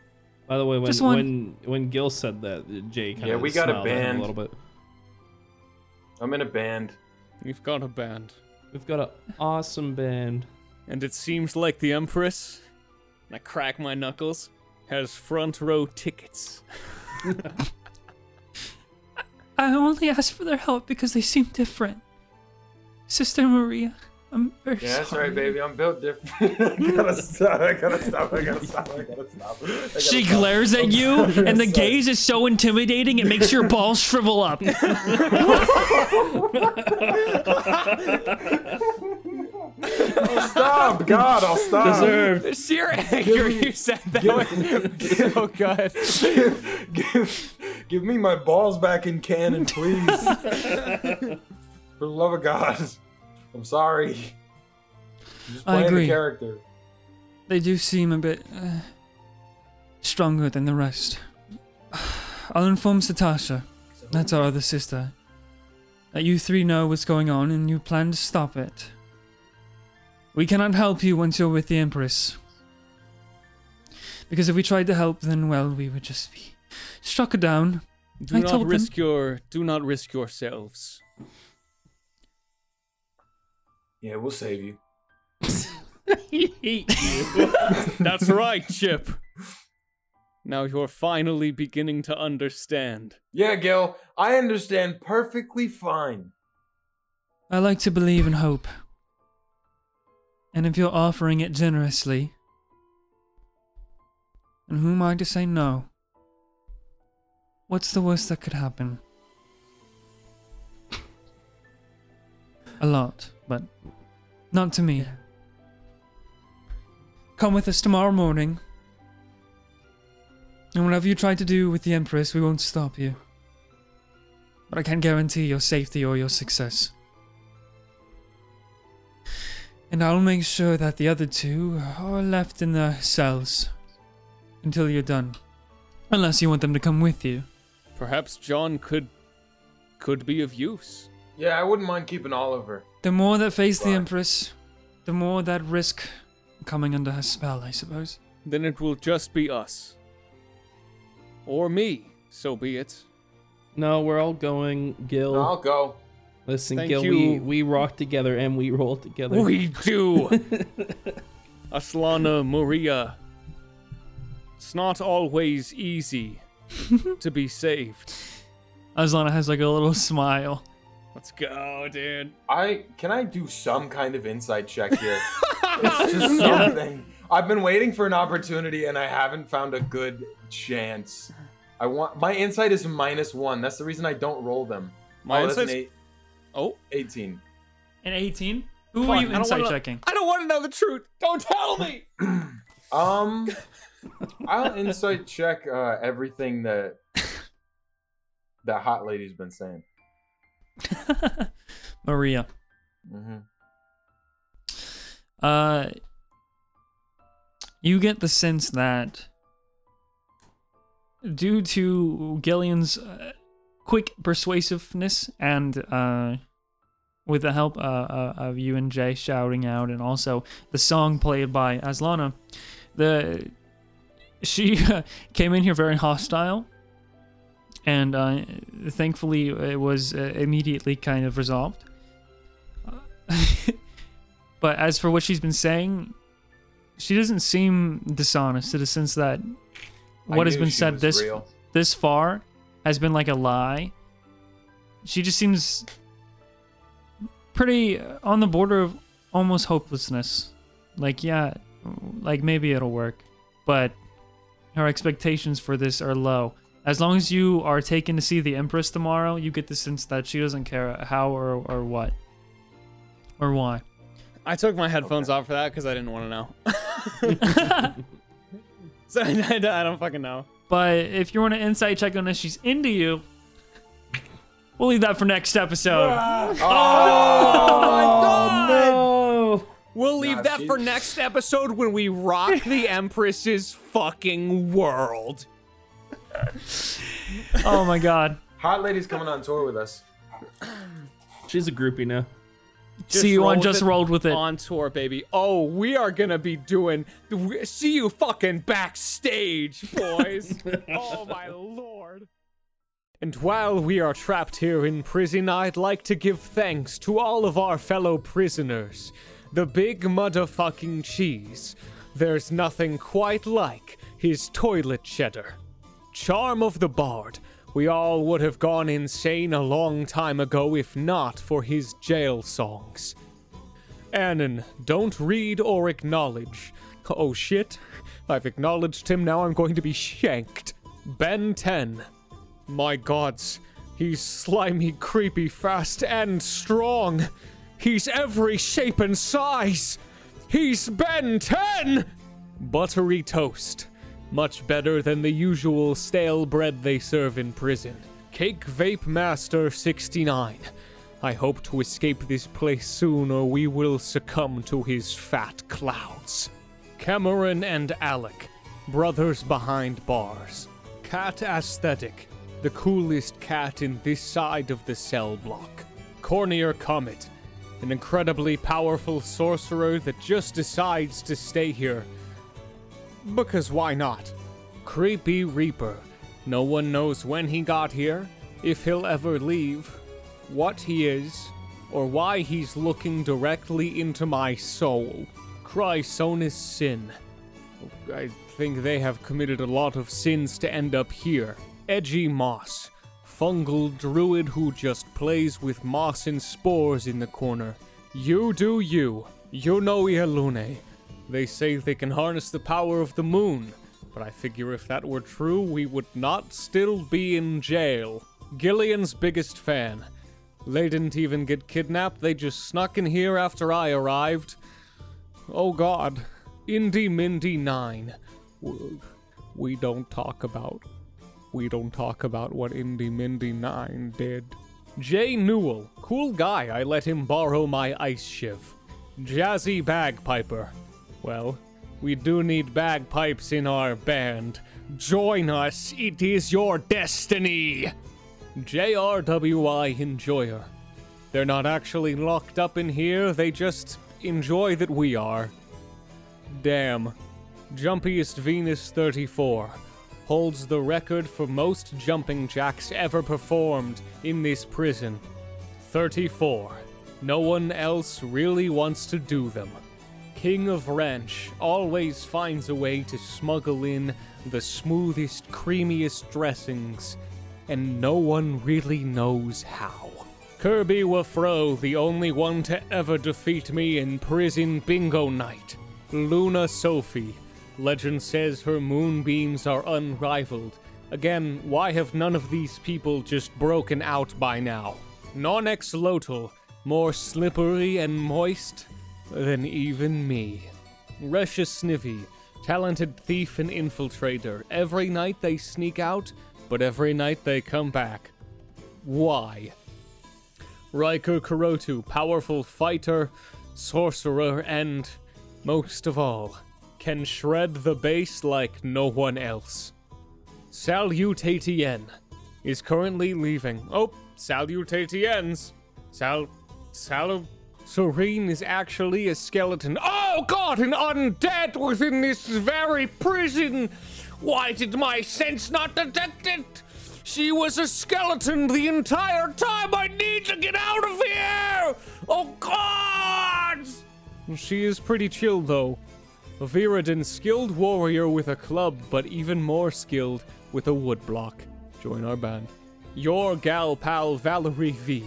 By the way, when Just one. when when Gil said that, Jay kind of Yeah, we got a smiled band. a little bit. I'm in a band. We've got a band. We've got an awesome band. And it seems like the Empress, and I crack my knuckles, has front row tickets. I only asked for their help because they seem different. Sister Maria, I'm very Yeah, that's sorry. right, baby. I'm built different. I gotta stop. I gotta stop. I gotta stop. I gotta stop. I gotta She stop. glares at you, and the gaze is so intimidating it makes your balls shrivel up. I'll stop. God, I'll stop. Deserved. The Sheer anger you said that way. so good. give, give me my balls back in canon, please. For the love of God. I'm sorry. I'm just I agree. the character. They do seem a bit uh, stronger than the rest. I'll inform Satasha, that's our other sister, that you three know what's going on and you plan to stop it. We cannot help you once you're with the Empress. Because if we tried to help, then well, we would just be struck down. Do I not told them. risk your do not risk yourselves. Yeah, we'll save you. That's right, Chip. Now you're finally beginning to understand. Yeah, Gil, I understand perfectly fine. I like to believe and hope. And if you're offering it generously, and who am I to say no? What's the worst that could happen? A lot, but not to me. Come with us tomorrow morning. And whatever you try to do with the Empress, we won't stop you. But I can't guarantee your safety or your success. And I'll make sure that the other two are left in their cells until you're done. Unless you want them to come with you. Perhaps John could could be of use. Yeah, I wouldn't mind keeping Oliver. The more that face the Empress, the more that risk coming under her spell, I suppose. Then it will just be us. Or me, so be it. No, we're all going. Gil, No, I'll go. Listen, Thank Gil. you. We we rock together and we roll together. We do. Aslana Maria. It's not always easy to be saved. Aslana has like a little smile. Let's go, dude. I can I do some kind of insight check here? it's just something. I've been waiting for an opportunity and I haven't found a good chance. I want my insight is minus one. That's the reason I don't roll them. My oh, insight's- eight, Oh, 18. An 18? Who Fuck, are I you don't insight wanna- checking? I don't want to know the truth. Don't tell me. Um, I'll insight check uh, everything that that hot lady's been saying. Maria. Mm-hmm. Uh, you get the sense that due to Gillion's uh, quick persuasiveness and uh, with the help uh, uh, of you and Jay shouting out, and also the song played by Aslana, the she came in here very hostile, and uh, thankfully it was uh, immediately kind of resolved. but as for what she's been saying, she doesn't seem dishonest in the sense that what has been said this real. this far has been like a lie. She just seems pretty on the border of almost hopelessness. Like, yeah, like maybe it'll work, but her expectations for this are low. As long as you are taken to see the Empress tomorrow, you get the sense that she doesn't care how or, or what or why. I took my headphones off for that because I didn't want to know. so I, I don't fucking know. But if you want an insight check on if she's into you, we'll leave that for next episode. Ah. Oh, oh my oh, god! No. We'll leave Nah, that she- for next episode when we rock the Empress's fucking world. oh my god. Hot lady's coming on tour with us. She's a groupie now. Just See you on Just Rolled with It. on tour, baby. Oh, we are gonna be doing. we- See you fucking backstage, boys. oh my lord. And while we are trapped here in prison, I'd like to give thanks to all of our fellow prisoners. The big motherfucking cheese. There's nothing quite like his toilet cheddar. Charm of the Bard. We all would have gone insane a long time ago if not for his jail songs. Anon, don't read or acknowledge. Oh shit. I've acknowledged him, now I'm going to be shanked. Ben 10. My gods. He's slimy, creepy, fast, and strong. He's every shape and size. He's Ben 10! Buttery toast. Much better than the usual stale bread they serve in prison. Cake Vape Master 69. I hope to escape this place soon or we will succumb to his fat clouds. Cameron and Alec, brothers behind bars. Cat Aesthetic, the coolest cat in this side of the cell block. Cornier Comet, an incredibly powerful sorcerer that just decides to stay here because why not? Creepy Reaper. No one knows when he got here, if he'll ever leave, what he is, or why he's looking directly into my soul. Chrysonus Sin. I think they have committed a lot of sins to end up here. Edgy Moss. Fungal druid who just plays with moss and spores in the corner. You do you. You know Ialune. They say they can harness the power of the moon, but I figure if that were true, we would not still be in jail. Gillion's biggest fan. They didn't even get kidnapped, they just snuck in here after I arrived. Oh god. Indy Mindy 9. We don't talk about. We don't talk about what Indy Mindy 9 did. Jay Newell. Cool guy, I let him borrow my ice shiv. Jazzy Bagpiper. Well, we do need bagpipes in our band. Join us, it is your destiny! JRWI Enjoyer. They're not actually locked up in here, they just enjoy that we are. Damn. Jumpiest Venus 34 holds the record for most jumping jacks ever performed in this prison. 34. No one else really wants to do them. King of Ranch always finds a way to smuggle in the smoothest, creamiest dressings, and no one really knows how. Kirby Wafro, the only one to ever defeat me in prison bingo night. Luna Sophie. Legend says her moonbeams are unrivaled. Again, why have none of these people just broken out by now? Nonex Lotal, more slippery and moist than even me. Resha Snivy, talented thief and infiltrator. Every night they sneak out, but every night they come back. why. Riker Kurotu, powerful fighter, sorcerer, and, most of all, can shred the bass like no one else. Salutatien is currently leaving. Oh, Salutatiens. Sal. Sal. Serene is actually a skeleton. Oh god, an undead within this very prison! Why did my sense not detect it? She was a skeleton the entire time! I need to get out of here! Oh god! She is pretty chill though. A Viridin skilled warrior with a club, but even more skilled with a woodblock. Join our band. Your gal pal Valerie V.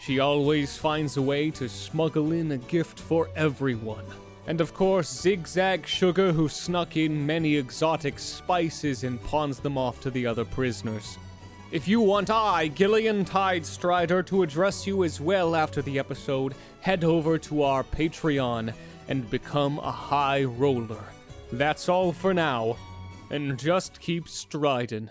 She always finds a way to smuggle in a gift for everyone. And of course, Zigzag Sugar, who snuck in many exotic spices and pawns them off to the other prisoners. If you want I, Gillion Tide Strider, to address you as well after the episode, head over to our Patreon and become a high roller. That's all for now, and just keep striding.